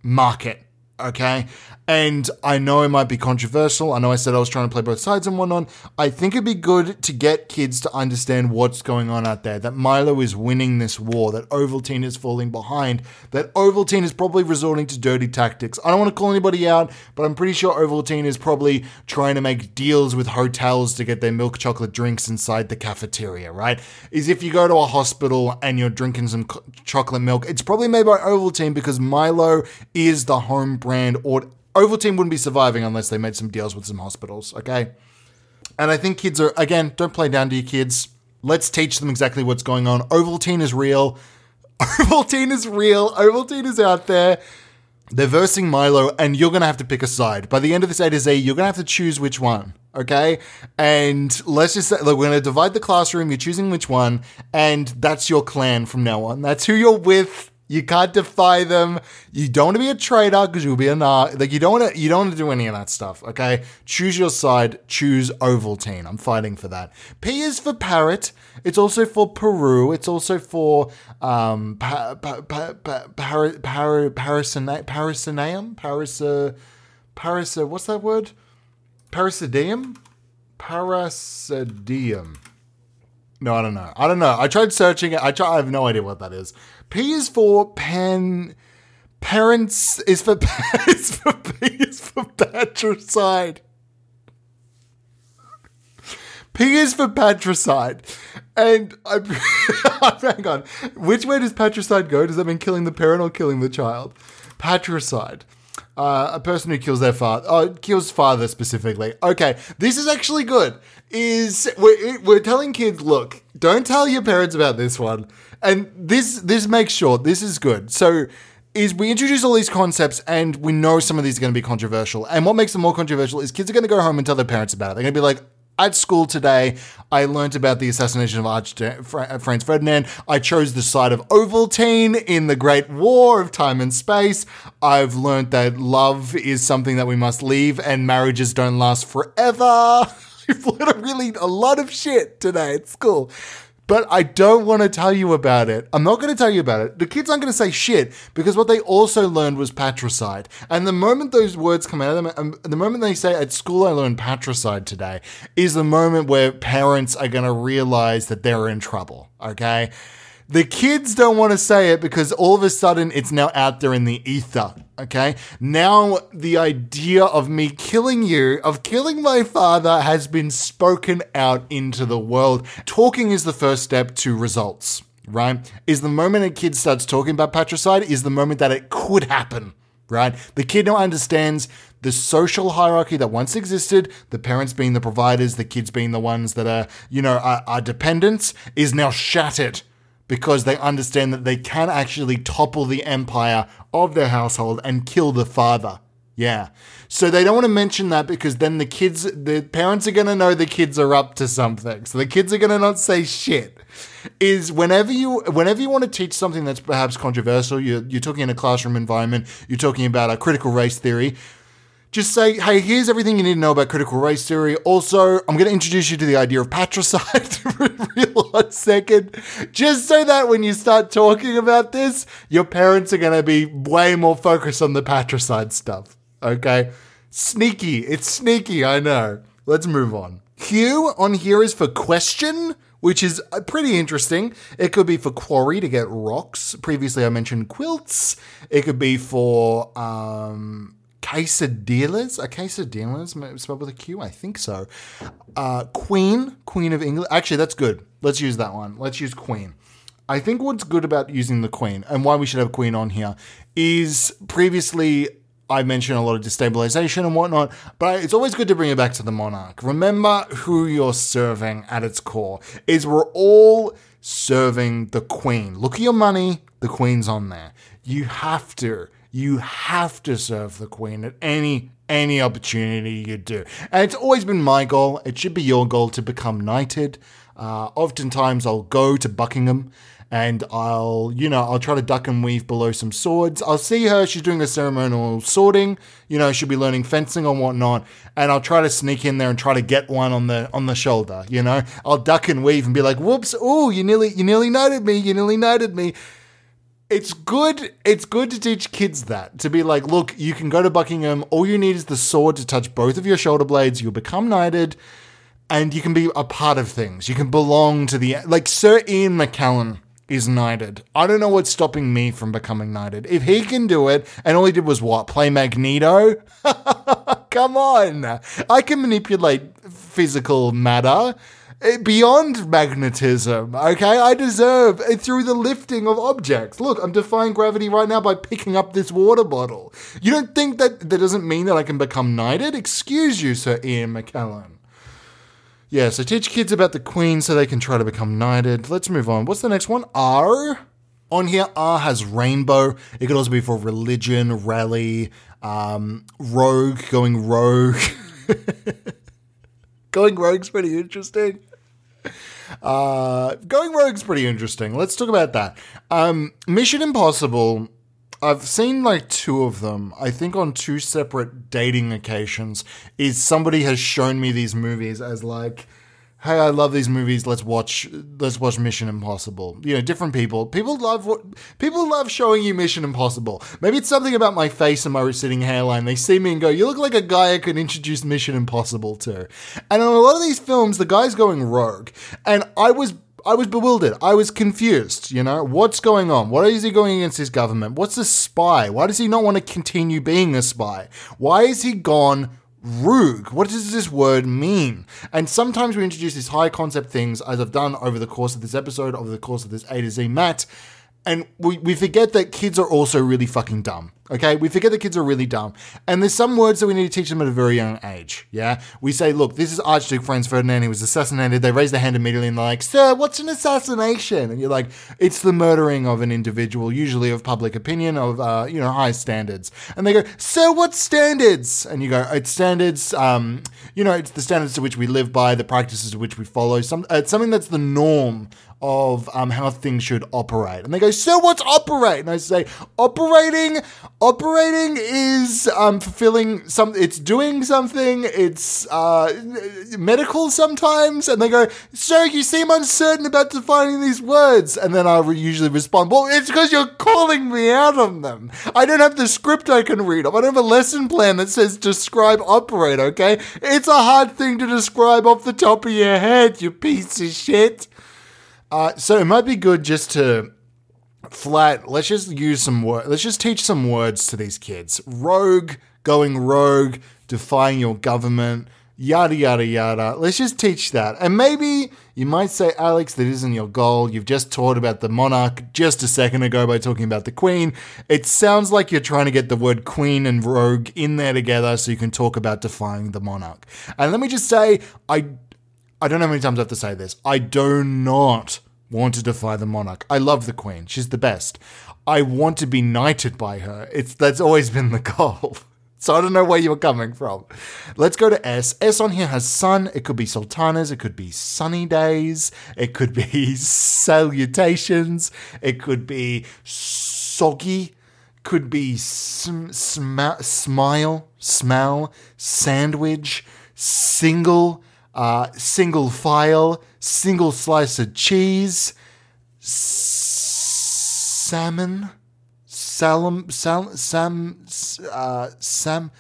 market. Okay, and I know it might be controversial. I know I said I was trying to play both sides and whatnot. I think it'd be good to get kids to understand what's going on out there. That Milo is winning this war, that Ovaltine is falling behind, that Ovaltine is probably resorting to dirty tactics. I don't want to call anybody out, but I'm pretty sure Ovaltine is probably trying to make deals with hotels to get their milk chocolate drinks inside the cafeteria, right? Is if you go to a hospital and you're drinking some chocolate milk, it's probably made by Ovaltine because Milo is the home brand or Ovaltine wouldn't be surviving unless they made some deals with some hospitals, okay? And I think kids are, again, don't play down to your kids. Let's teach them exactly what's going on. Ovaltine is real. [LAUGHS] Ovaltine is real. Ovaltine is out there. They're versing Milo, and you're going to have to pick a side. By the end of this A to Z, you're going to have to choose which one, okay? And let's just say, look, we're going to divide the classroom. You're choosing which one, and that's your clan from now on. That's who you're with. You can't defy them. You don't want to be a traitor because you'll be a nar. Like you don't want to. You don't want to do any of that stuff. Okay, choose your side. Choose Ovaltine. I'm fighting for that. P is for parrot. It's also for Peru. It's also for um pa, pa, pa, pa, par, par, parasina, parasineum. Parasa, parasa. What's that word? Parasidium. Parasidium. No, I don't know. I don't know. I tried searching it. I try. I have no idea what that is. P is for pan. Parents is for [LAUGHS] is for P is for patricide. P is for patricide. And I [LAUGHS] hang on. Which way does patricide go? Does that mean killing the parent or killing the child? Patricide. Uh, a person who kills their father, oh, kills father specifically. Okay, this is actually good. Is we're, we're telling kids, look, don't tell your parents about this one and this this makes sure this is good. So is we introduce all these concepts and we know some of these are going to be controversial. And what makes them more controversial is kids are going to go home and tell their parents about it. They're going to be like, at school today, I learned about the assassination of Archduke uh, Franz Ferdinand. I chose the side of Ovaltine in the Great War of Time and Space. I've learned that love is something that we must leave and marriages don't last forever. [LAUGHS] We've learned really a lot of shit today at school but I don't want to tell you about it. I'm not going to tell you about it. The kids aren't going to say shit because what they also learned was patricide. And the moment those words come out of them, um, the moment they say, at school I learned patricide today, is the moment where parents are going to realize that they're in trouble. Okay? The kids don't want to say it because all of a sudden it's now out there in the ether. Okay. Now the idea of me killing you, of killing my father, has been spoken out into the world. Talking is the first step to results, right? Is the moment a kid starts talking about patricide, is the moment that it could happen, right? The kid now understands the social hierarchy that once existed, the parents being the providers, the kids being the ones that are, you know, are, are dependents, is now shattered because they understand that they can actually topple the empire of their household and kill the father. Yeah. So they don't want to mention that because then the kids, the parents are going to know the kids are up to something. So the kids are going to not say shit. Is whenever you whenever you want to teach something that's perhaps controversial, you're, you're talking in a classroom environment, you're talking about a critical race theory, just say, hey, here's everything you need to know about critical race theory. Also, I'm going to introduce you to the idea of patricide [LAUGHS] for a real hot second, just so that when you start talking about this, your parents are going to be way more focused on the patricide stuff. Okay? Sneaky. It's sneaky, I know. Let's move on. Q on here is for question, which is uh, pretty interesting. It could be for quarry to get rocks. Previously, I mentioned quilts. It could be for um, quesadillas. A quesadillas spelled with a Q? I think so. Uh, Queen, Queen of England. Actually, that's good. Let's use that one. Let's use Queen. I think what's good about using the Queen and why we should have Queen on here is previously I mentioned a lot of destabilization and whatnot, but it's always good to bring it back to the monarch. Remember who you're serving at its core. Is we're all serving the queen. Look at your money, the queen's on there. You have to you have to serve the Queen at any any opportunity you do. And it's always been my goal. It should be your goal to become knighted. Uh, oftentimes, I'll go to Buckingham and I'll, you know, I'll try to duck and weave below some swords. I'll see her, she's doing the ceremonial sorting, you know, she'll be learning fencing or whatnot, and I'll try to sneak in there and try to get one on the on the shoulder, you know. I'll duck and weave and be like, whoops, oh, you nearly you nearly knighted me, you nearly knighted me it's good it's good to teach kids that to be like look you can go to buckingham. All you need is the sword to touch both of your shoulder blades. You'll become knighted and you can be a part of things. You can belong to the like sir ian mckellen is knighted. I don't know what's stopping me from becoming knighted. If he can do it and all he did was what? Play magneto? [LAUGHS] Come on. I can manipulate physical matter beyond magnetism, okay? I deserve eh, through the lifting of objects. Look, I'm defying gravity right now by picking up this water bottle. You don't think that that doesn't mean that I can become knighted? Excuse you, Sir Ian McKellen. Yeah, so teach kids about the Queen so they can try to become knighted. Let's move on. What's the next one? R. On here, R has rainbow. It could also be for religion, rally, um, rogue, going rogue. [LAUGHS] going rogue's pretty interesting. Uh, going rogue's pretty interesting. Let's talk about that. Um, Mission Impossible. I've seen like two of them. I think on two separate dating occasions. Is somebody has shown me these movies as like hey, I love these movies. Let's watch. Let's watch Mission Impossible. You know, different people. People love what people love showing you Mission Impossible. Maybe it's something about my face and my receding hairline. They see me and go, "You look like a guy I could introduce Mission Impossible to." And on a lot of these films, the guy's going rogue, and I was. I was bewildered. I was confused. You know, what's going on? What is he going against his government? What's a spy? Why does he not want to continue being a spy? Why is he gone Rogue. What does this word mean? And sometimes we introduce these high concept things, as I've done over the course of this episode, over the course of this A to Z Matt, and we, we forget that kids are also really fucking dumb. Okay, we forget that kids are really dumb. And there's some words that we need to teach them at a very young age. Yeah, we say, look, this is Archduke Franz Ferdinand. He was assassinated. They raise their hand immediately and they're like, sir, what's an assassination? And you're like, it's the murdering of an individual, usually of public opinion, of, uh, you know, high standards. And they go, sir, what standards? And you go, it's standards, um, you know, it's the standards to which we live by, the practices to which we follow. Some, uh, it's something that's the norm of um, how things should operate. And they go, so what's operate? And I say, operating, operating is um, fulfilling some, it's doing something, it's uh, medical sometimes. And they go, sir, you seem uncertain about defining these words. And then I usually respond, well, it's because you're calling me out on them. I don't have the script I can read. I don't have a lesson plan that says describe operate, okay? It's a hard thing to describe off the top of your head, you piece of shit. Uh, so it might be good just to flat. Let's just use some word. Let's just teach some words to these kids. Rogue, going rogue, defying your government, yada yada yada. Let's just teach that. And maybe you might say, Alex, that isn't your goal. You've just taught about the monarch just a second ago by talking about the queen. It sounds like you're trying to get the word queen and rogue in there together so you can talk about defying the monarch. And let me just say, I I don't know how many times I have to say this. I do not want to defy the monarch. I love the queen. She's the best. I want to be knighted by her. It's that's always been the goal. [LAUGHS] So I don't know where you're coming from. Let's go to S. S on here has sun. It could be sultanas. It could be sunny days. It could be [LAUGHS] salutations. It could be soggy. Could be sm- sm- smile, smell, sandwich, single uh, single file, single slice of cheese, salmon, salm, sal, sam, uh, sam,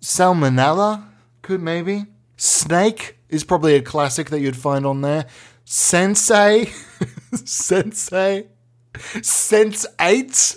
salmonella, could maybe. Snake is probably a classic that you'd find on there. Sensei, [LAUGHS] sensei, sense eight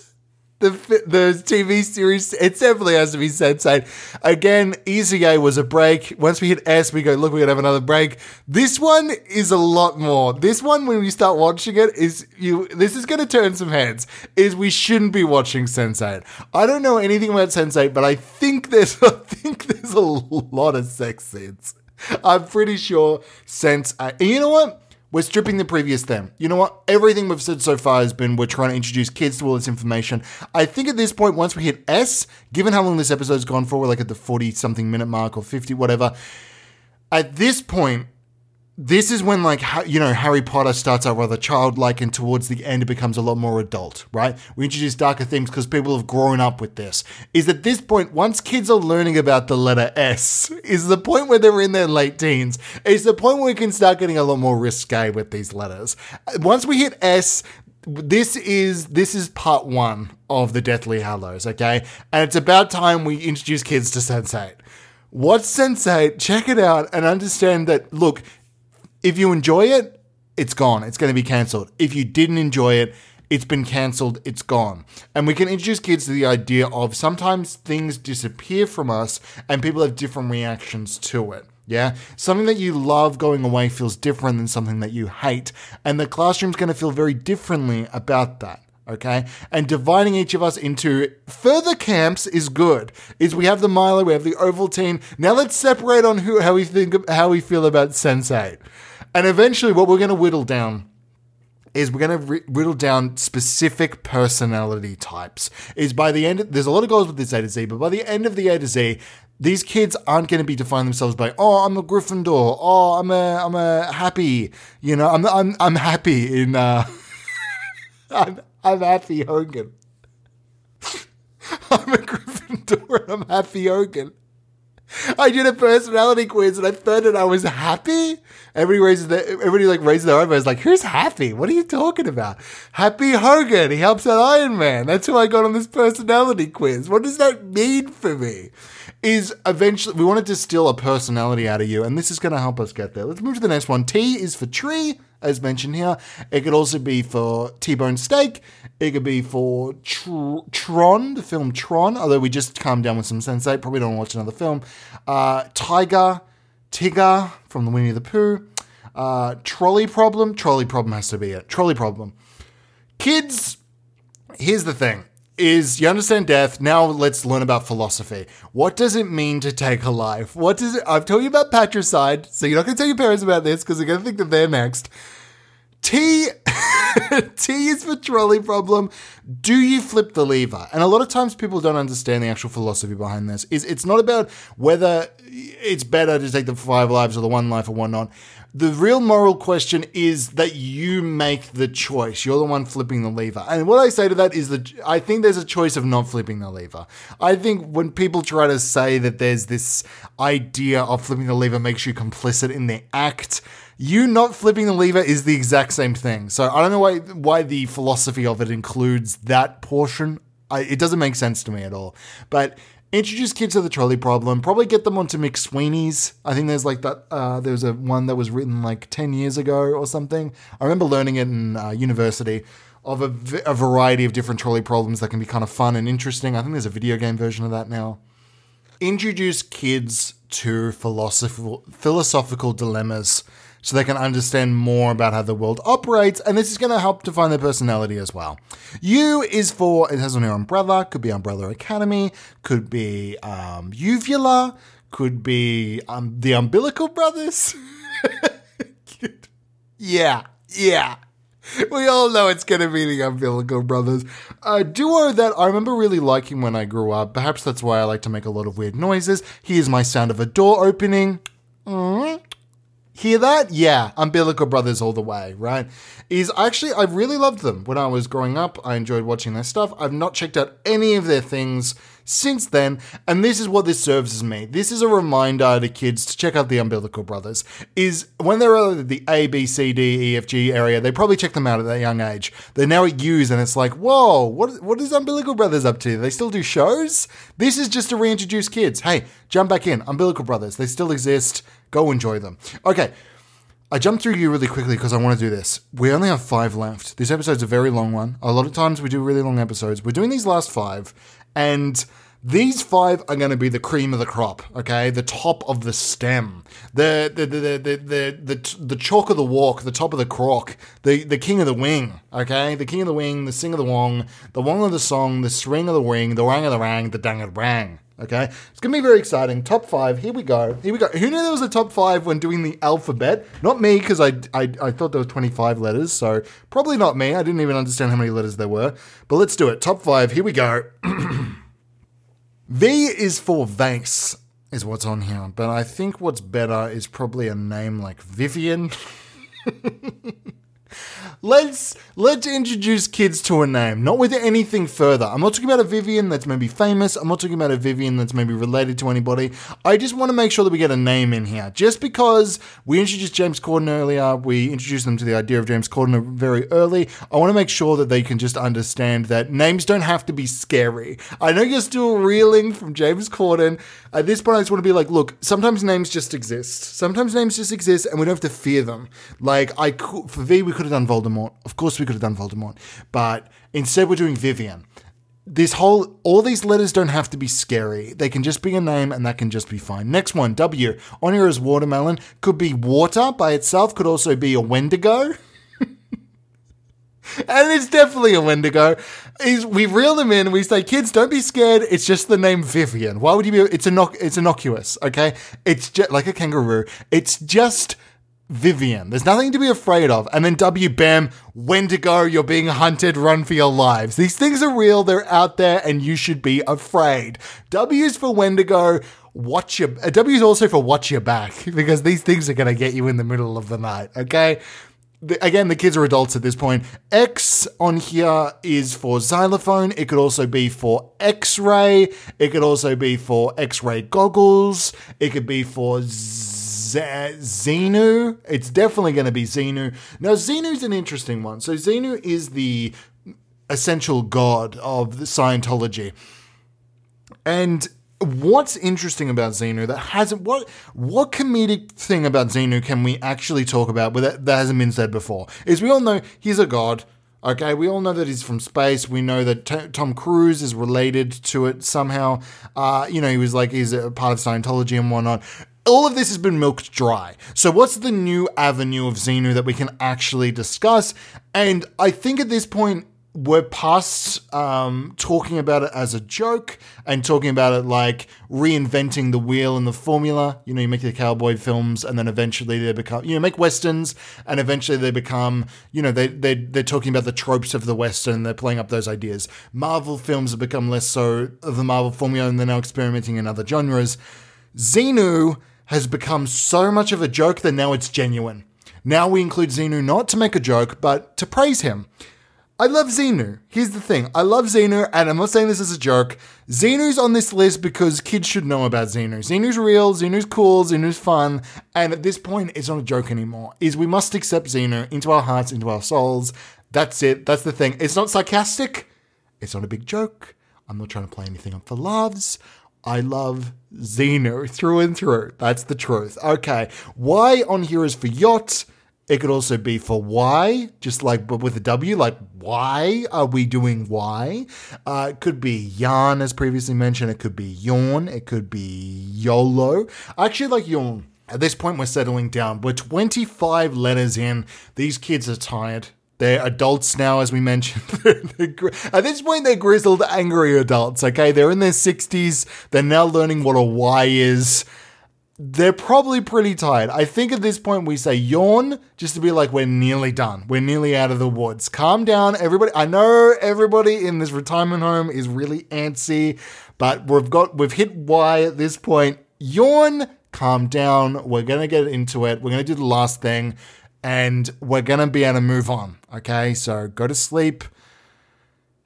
the the TV series. It definitely has to be Sense8. Again, Easy A was a break. Once we hit S, we go, look, we're gonna have another break. This one is a lot more. This one, when we start watching it, is you. This is gonna turn some heads. Is we shouldn't be watching Sense8. I don't know anything about Sense8, but I think there's [LAUGHS] I think there's a lot of sex scenes. I'm pretty sure Sense8. Uh, you know what? We're stripping the previous them. You know what? Everything we've said so far has been we're trying to introduce kids to all this information. I think at this point, once we hit S, given how long this episode's gone for, we're like at the 40 something minute mark or 50, whatever. At this point, this is when like you know harry potter starts out rather childlike and towards the end it becomes a lot more adult right? We introduce darker themes because people have grown up with this. Is at this point once kids are learning about the letter s is the point where they're in their late teens is the point where we can start getting a lot more risque with these letters. Once we hit s this is this is part one of the deathly hallows okay? And it's about time we introduce kids to Sense8 Watch Sense8, check it out, and understand that, look, if you enjoy it, it's gone. It's going to be cancelled. If you didn't enjoy it, it's been cancelled, it's gone. And we can introduce kids to the idea of sometimes things disappear from us and people have different reactions to it. Yeah. Something that you love going away feels different than something that you hate. And the classroom's going to feel very differently about that. Okay. And dividing each of us into further camps is good. Is we have the Milo, we have the Ovaltine. Now let's separate on who, how we think, how we feel about Sense8. And eventually, what we're going to whittle down is we're going to whittle down specific personality types. Is by the end, there's a lot of goals with this A to Z, but by the end of the A to Z, these kids aren't going to be defined themselves by oh I'm a Gryffindor, oh I'm a I'm a happy, you know I'm I'm I'm happy in uh, [LAUGHS] I'm I'm happy Hogan. [LAUGHS] I'm a Gryffindor and I'm happy Hogan. I did a personality quiz and I found that I was happy. Everybody raises their, everybody like raises their eyebrows like, who's happy? What are you talking about? Happy Hogan. He helps out Iron Man. That's who I got on this personality quiz. What does that mean for me? Is eventually, we want to distill a personality out of you and this is going to help us get there. Let's move to the next one. T is for tree as mentioned here. It could also be for T-bone steak. It could be for Tr- Tron, the film Tron, although we just calmed down with some Sense8. Probably don't want to watch another film. Uh, Tiger, Tigger from the Winnie the Pooh. Uh, trolley problem. Trolley problem has to be it. Trolley problem. Kids, here's the thing is you understand death. Now let's learn about philosophy. What does it mean to take a life? What does it? I've told you about patricide, so you're not going to tell your parents about this because they're going to think that they're next. T [LAUGHS] T is for trolley problem. Do you flip the lever? And a lot of times people don't understand the actual philosophy behind this. Is it's not about whether it's better to take the five lives or the one life or whatnot. The real moral question is that you make the choice. You're the one flipping the lever. And what I say to that is that I think there's a choice of not flipping the lever. I think when people try to say that there's this idea of flipping the lever makes you complicit in the act, you not flipping the lever is the exact same thing. So I don't know why why the philosophy of it includes that portion. I, it doesn't make sense to me at all. But introduce kids to the trolley problem. Probably get them onto McSweeney's. I think there's like that. Uh, there was a one that was written like ten years ago or something. I remember learning it in uh, university of a, variety of different trolley problems that can be kind of fun and interesting. I think there's a video game version of that now. Introduce kids to philosophical philosophical dilemmas so they can understand more about how the world operates, and this is going to help define their personality as well. U is for, it has on your umbrella, could be Umbrella Academy, could be um, Uvula, could be um, the Umbilical Brothers. [LAUGHS] yeah, yeah. We all know it's going to be the Umbilical Brothers. A duo that I remember really liking when I grew up. Perhaps that's why I like to make a lot of weird noises. Here's my sound of a door opening. Mm. Hear that? Yeah, Umbilical Brothers all the way, right? Is actually, I really loved them when I was growing up. I enjoyed watching their stuff. I've not checked out any of their things since then, and this is what this serves as me. This is a reminder to kids to check out the Umbilical Brothers. Is when they're at the A, B, C, D, E, F, G area, they probably check them out at that young age. They're now at U's, and it's like, whoa, what what is Umbilical Brothers up to? They still do shows? This is just to reintroduce kids. Hey, jump back in. Umbilical Brothers, they still exist. Go enjoy them. Okay. I jumped through you really quickly because I want to do this. We only have five left. This episode's a very long one. A lot of times we do really long episodes. We're doing these last five, and these five are going to be the cream of the crop. Okay, the top of the stem, the the the the the the, the, the chalk of the walk, the top of the crock, the the king of the wing. Okay, the king of the wing, the sing of the wong, the wong of the song, the swing of the wing, the wang of the rang, the dang of the rang. Okay, it's gonna be very exciting. Top five. Here we go. Here we go. Who knew there was a top five when doing the alphabet? Not me, because I, I I thought there were twenty five letters. So probably not me. I didn't even understand how many letters there were. But let's do it. Top five. Here we go. [CLEARS THROAT] v is for vase, is what's on here. But I think what's better is probably a name like Vivian. [LAUGHS] let's let's introduce kids to a name, not with anything further. I'm not talking about a Vivian that's maybe famous. I'm not talking about a Vivian that's maybe related to anybody. I just want to make sure that we get a name in here. Just because we introduced James Corden earlier, we introduced them to the idea of James Corden very early. I want to make sure that they can just understand that names don't have to be scary. I know you're still reeling from James Corden. At this point, I just want to be like, look, sometimes names just exist. Sometimes names just exist, and we don't have to fear them. Like I for V, we could have done Voldemort. Of course, we could have done Voldemort, but instead we're doing Vivian. This whole, all these letters don't have to be scary. They can just be a name, and that can just be fine. Next one, W. On here is watermelon. Could be water by itself. Could also be a Wendigo. [LAUGHS] and it's definitely a Wendigo. Is we reel them in. We say, kids, don't be scared. It's just the name Vivian. Why would you be? It's innoc- It's innocuous. Okay. It's just like a kangaroo. It's just Vivian. There's nothing to be afraid of. And then W, bam, Wendigo, you're being hunted, run for your lives. These things are real, they're out there, and you should be afraid. W's for Wendigo, watch your, uh, W's also for watch your back, [LAUGHS] because these things are to get you in the middle of the night, okay? Again, the kids are adults at this point. X on here is for xylophone. It could also be for X ray. It could also be for X ray goggles. It could be for Z- Xenu. It's definitely going to be Xenu. Now, Xenu's an interesting one. So, Xenu is the essential god of Scientology. And what's interesting about Xenu that hasn't what what comedic thing about Xenu can we actually talk about that, that hasn't been said before? Is we all know he's a god. Okay, we all know that he's from space. We know that T- Tom Cruise is related to it somehow. Uh, you know, he was like he's a part of Scientology and whatnot all of this has been milked dry. So, what's the new avenue of Xenu that we can actually discuss? And I think at this point, we're past um, talking about it as a joke and talking about it like reinventing the wheel and the formula. You know, you make the cowboy films and then eventually they become, you know, make westerns and eventually they become, you know, they, they, they're talking about the tropes of the western they're playing up those ideas. Marvel films have become less so of the Marvel formula and they're now experimenting in other genres. Xenu has become so much of a joke that now it's genuine. Now we include Xenu not to make a joke, but to praise him. I love Xenu. Here's the thing. I love Xenu, and I'm not saying this as a joke. Xenu's on this list because kids should know about Xenu. Xenu's real, Xenu's cool, Xenu's fun, and at this point, it's not a joke anymore. Is we must accept Xenu into our hearts, into our souls. That's it. That's the thing. It's not sarcastic. It's not a big joke. I'm not trying to play anything up for laughs. I love Xenu through and through. That's the truth. Okay. Y on here is for yacht. It could also be for why, just like but with a W, like why are we doing why? Uh, it could be yarn, as previously mentioned. It could be yawn. It could be YOLO. I actually like yawn. At this point, we're settling down. We're 25 letters in. These kids are tired. They're adults now, as we mentioned. [LAUGHS] At this point, they're grizzled, angry adults, okay? They're in their 60s. They're now learning what a Y is they're probably pretty tired. I think at this point we say yawn just to be like, we're nearly done. We're nearly out of the woods. Calm down, everybody. I know everybody in this retirement home is really antsy, but we've got, we've hit Y at this point. Yawn, calm down. We're to get into it. We're to do the last thing and we're going to be able to move on. Okay. So go to sleep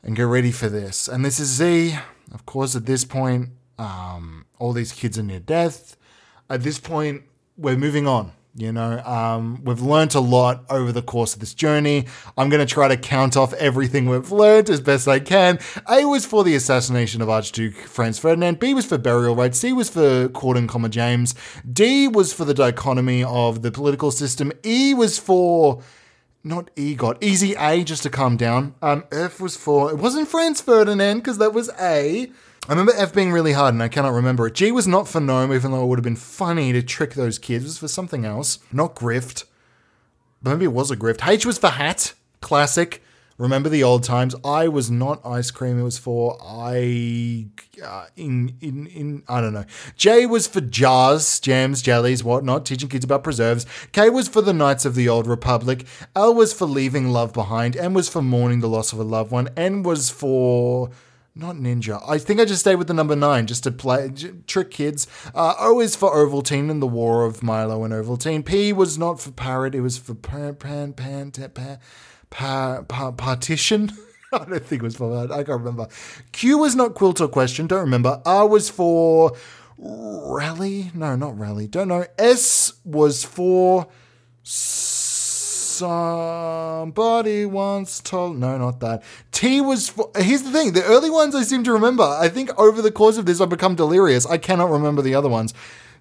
and get ready for this. And this is Z. Of course, at this point, um, all these kids are near death at this point, we're moving on. You know, um, we've learnt a lot over the course of this journey. I'm going to try to count off everything we've learnt as best I can. A was for the assassination of Archduke Franz Ferdinand. B was for burial rites. C was for Corden James. D was for the dichotomy of the political system. E was for not EGOT, easy A, just to calm down. Um, F was for, it wasn't Franz Ferdinand, because that was A. I remember F being really hard and I cannot remember it. G was not for gnome, even though it would have been funny to trick those kids. It was for something else. Not grift. But maybe it was a grift. H was for hat. Classic. Remember the old times. I was not ice cream. It was for I uh, in in in I don't know. J was for jars, jams, jellies, whatnot, teaching kids about preserves. K was for the Knights of the Old Republic. L was for leaving love behind. M was for mourning the loss of a loved one. N was for not ninja. I think I just stayed with the number nine just to play j- trick kids. Uh, o is for Ovaltine and the War of Milo and Ovaltine. P was not for parrot. It was for pan pan pan pan, pan, pan partition. [LAUGHS] I don't think it was for that. I can't remember. Q was not quilt or question. Don't remember. R was for rally. No, not rally. Don't know. S was for. Somebody once told. No, not that. T was. For, here's the thing: the early ones I seem to remember. I think over the course of this, I've become delirious. I cannot remember the other ones.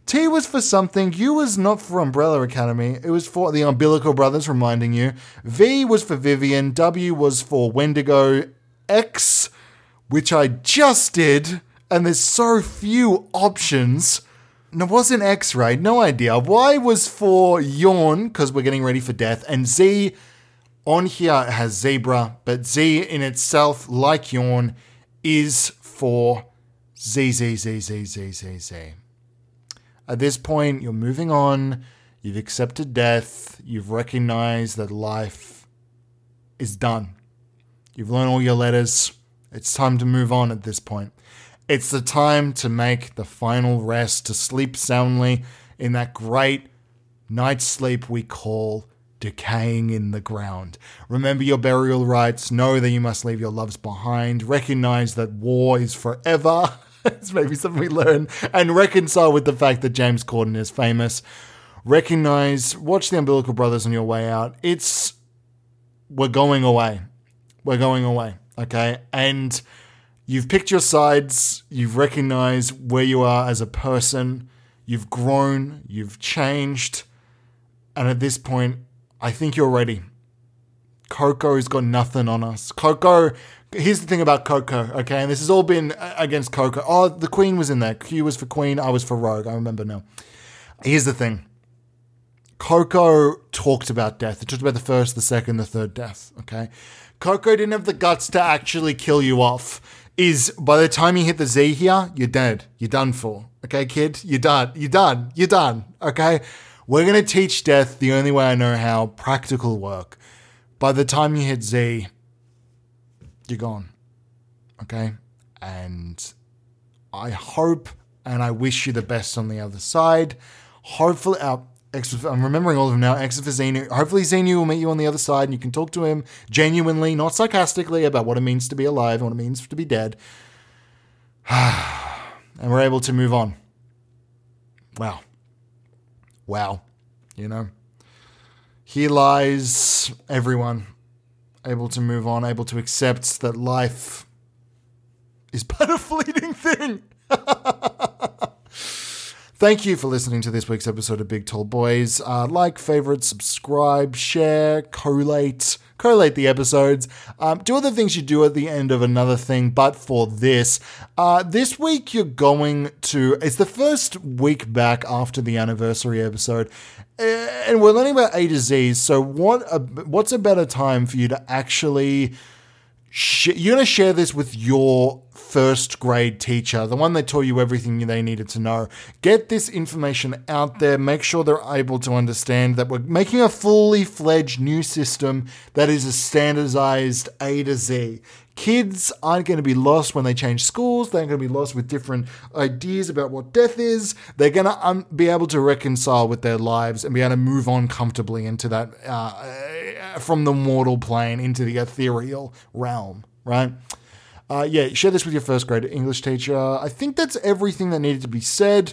T was for something. U was not for Umbrella Academy. It was for the Umbilical Brothers, reminding you. V was for Vivian. W was for Wendigo. X, which I just did, and there's so few options. No, wasn't X ray. No idea. Y was for yawn because we're getting ready for death, and Z on here has zebra, but Z in itself, like yawn, is for Z Z Z Z Z Z Z. At this point, you're moving on. You've accepted death. You've recognized that life is done. You've learned all your letters. It's time to move on at this point. It's the time to make the final rest, to sleep soundly in that great night's sleep we call decaying in the ground. Remember your burial rites, know that you must leave your loves behind, recognize that war is forever. [LAUGHS] it's maybe something we learn, and reconcile with the fact that James Corden is famous. Recognize, watch the Umbilical Brothers on your way out. It's, we're going away. We're going away, okay? And You've picked your sides, you've recognized where you are as a person, you've grown, you've changed, and at this point, I think you're ready. Coco's got nothing on us. Coco, here's the thing about Coco, okay? And this has all been against Coco. Oh, the Queen was in there. Q was for Queen, I was for Rogue. I remember now. Here's the thing Coco talked about death. It talked about the first, the second, the third death. Okay. Coco didn't have the guts to actually kill you off. Is by the time you hit the Z here, you're dead. You're done for. Okay, kid? You're done. You're done. You're done. Okay? We're going to teach death the only way I know how practical work. By the time you hit Z, you're gone. Okay? And I hope and I wish you the best on the other side. Hopefully, uh, I'm remembering all of them now. Except for Xenu. Hopefully, Xenu will meet you on the other side and you can talk to him genuinely, not sarcastically, about what it means to be alive and what it means to be dead. [SIGHS] and we're able to move on. Wow. Wow. You know? Here lies everyone able to move on, able to accept that life is [LAUGHS] but a fleeting thing. [LAUGHS] Thank you for listening to this week's episode of Big Tall Boys. Uh, like, favorite, subscribe, share, collate, collate the episodes. Um, do other things you do at the end of another thing, but for this, uh, this week you're going to. It's the first week back after the anniversary episode, and we're learning about A to Z. So, what? A, what's a better time for you to actually? Sh- you're going to share this with your first grade teacher, the one that taught you everything they needed to know. Get this information out there. Make sure they're able to understand that we're making a fully fledged new system that is a standardized A to Z. Kids aren't going to be lost when they change schools. They're going to be lost with different ideas about what death is. They're going to um, be able to reconcile with their lives and be able to move on comfortably into that, uh, from the mortal plane into the ethereal realm, right? Uh, yeah, share this with your first grade English teacher. I think that's everything that needed to be said.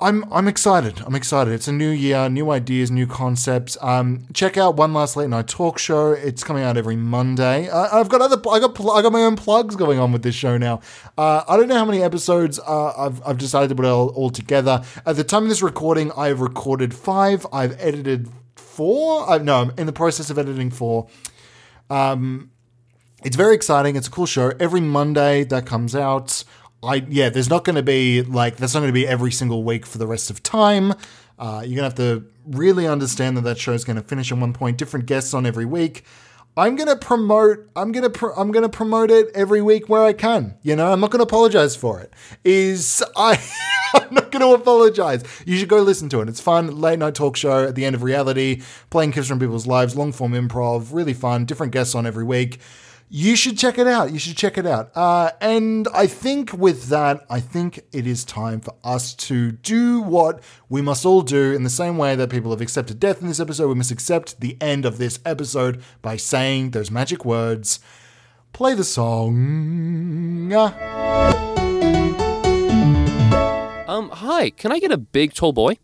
I'm I'm excited. I'm excited. It's a new year, new ideas, new concepts. Um, check out One Last Late Night Talk Show. It's coming out every Monday. Uh, I've got other I got I got my own plugs going on with this show now. Uh, I don't know how many episodes uh, I've I've decided to put all, all together. At the time of this recording, I've recorded five. I've edited four. I no, I'm in the process of editing four. Um, it's very exciting. It's a cool show. Every Monday that comes out, I yeah, there's not going to be like that's not going to be every single week for the rest of time. Uh, you're going to have to really understand that that show is going to finish at one point. Different guests on every week. I'm gonna promote. I'm gonna. Pro- I'm gonna promote it every week where I can. You know, I'm not gonna apologize for it. Is [LAUGHS] I. I'm not going to apologize. You should go listen to it. It's fun. Late night talk show at the end of reality, playing clips from people's lives, long form improv, really fun. Different guests on every week you should check it out. You should check it out. Uh, and I think with that, I think it is time for us to do what we must all do in the same way that people have accepted death in this episode. We must accept the end of this episode by saying those magic words. Play the song. Um, hi, can I get a big tall boy?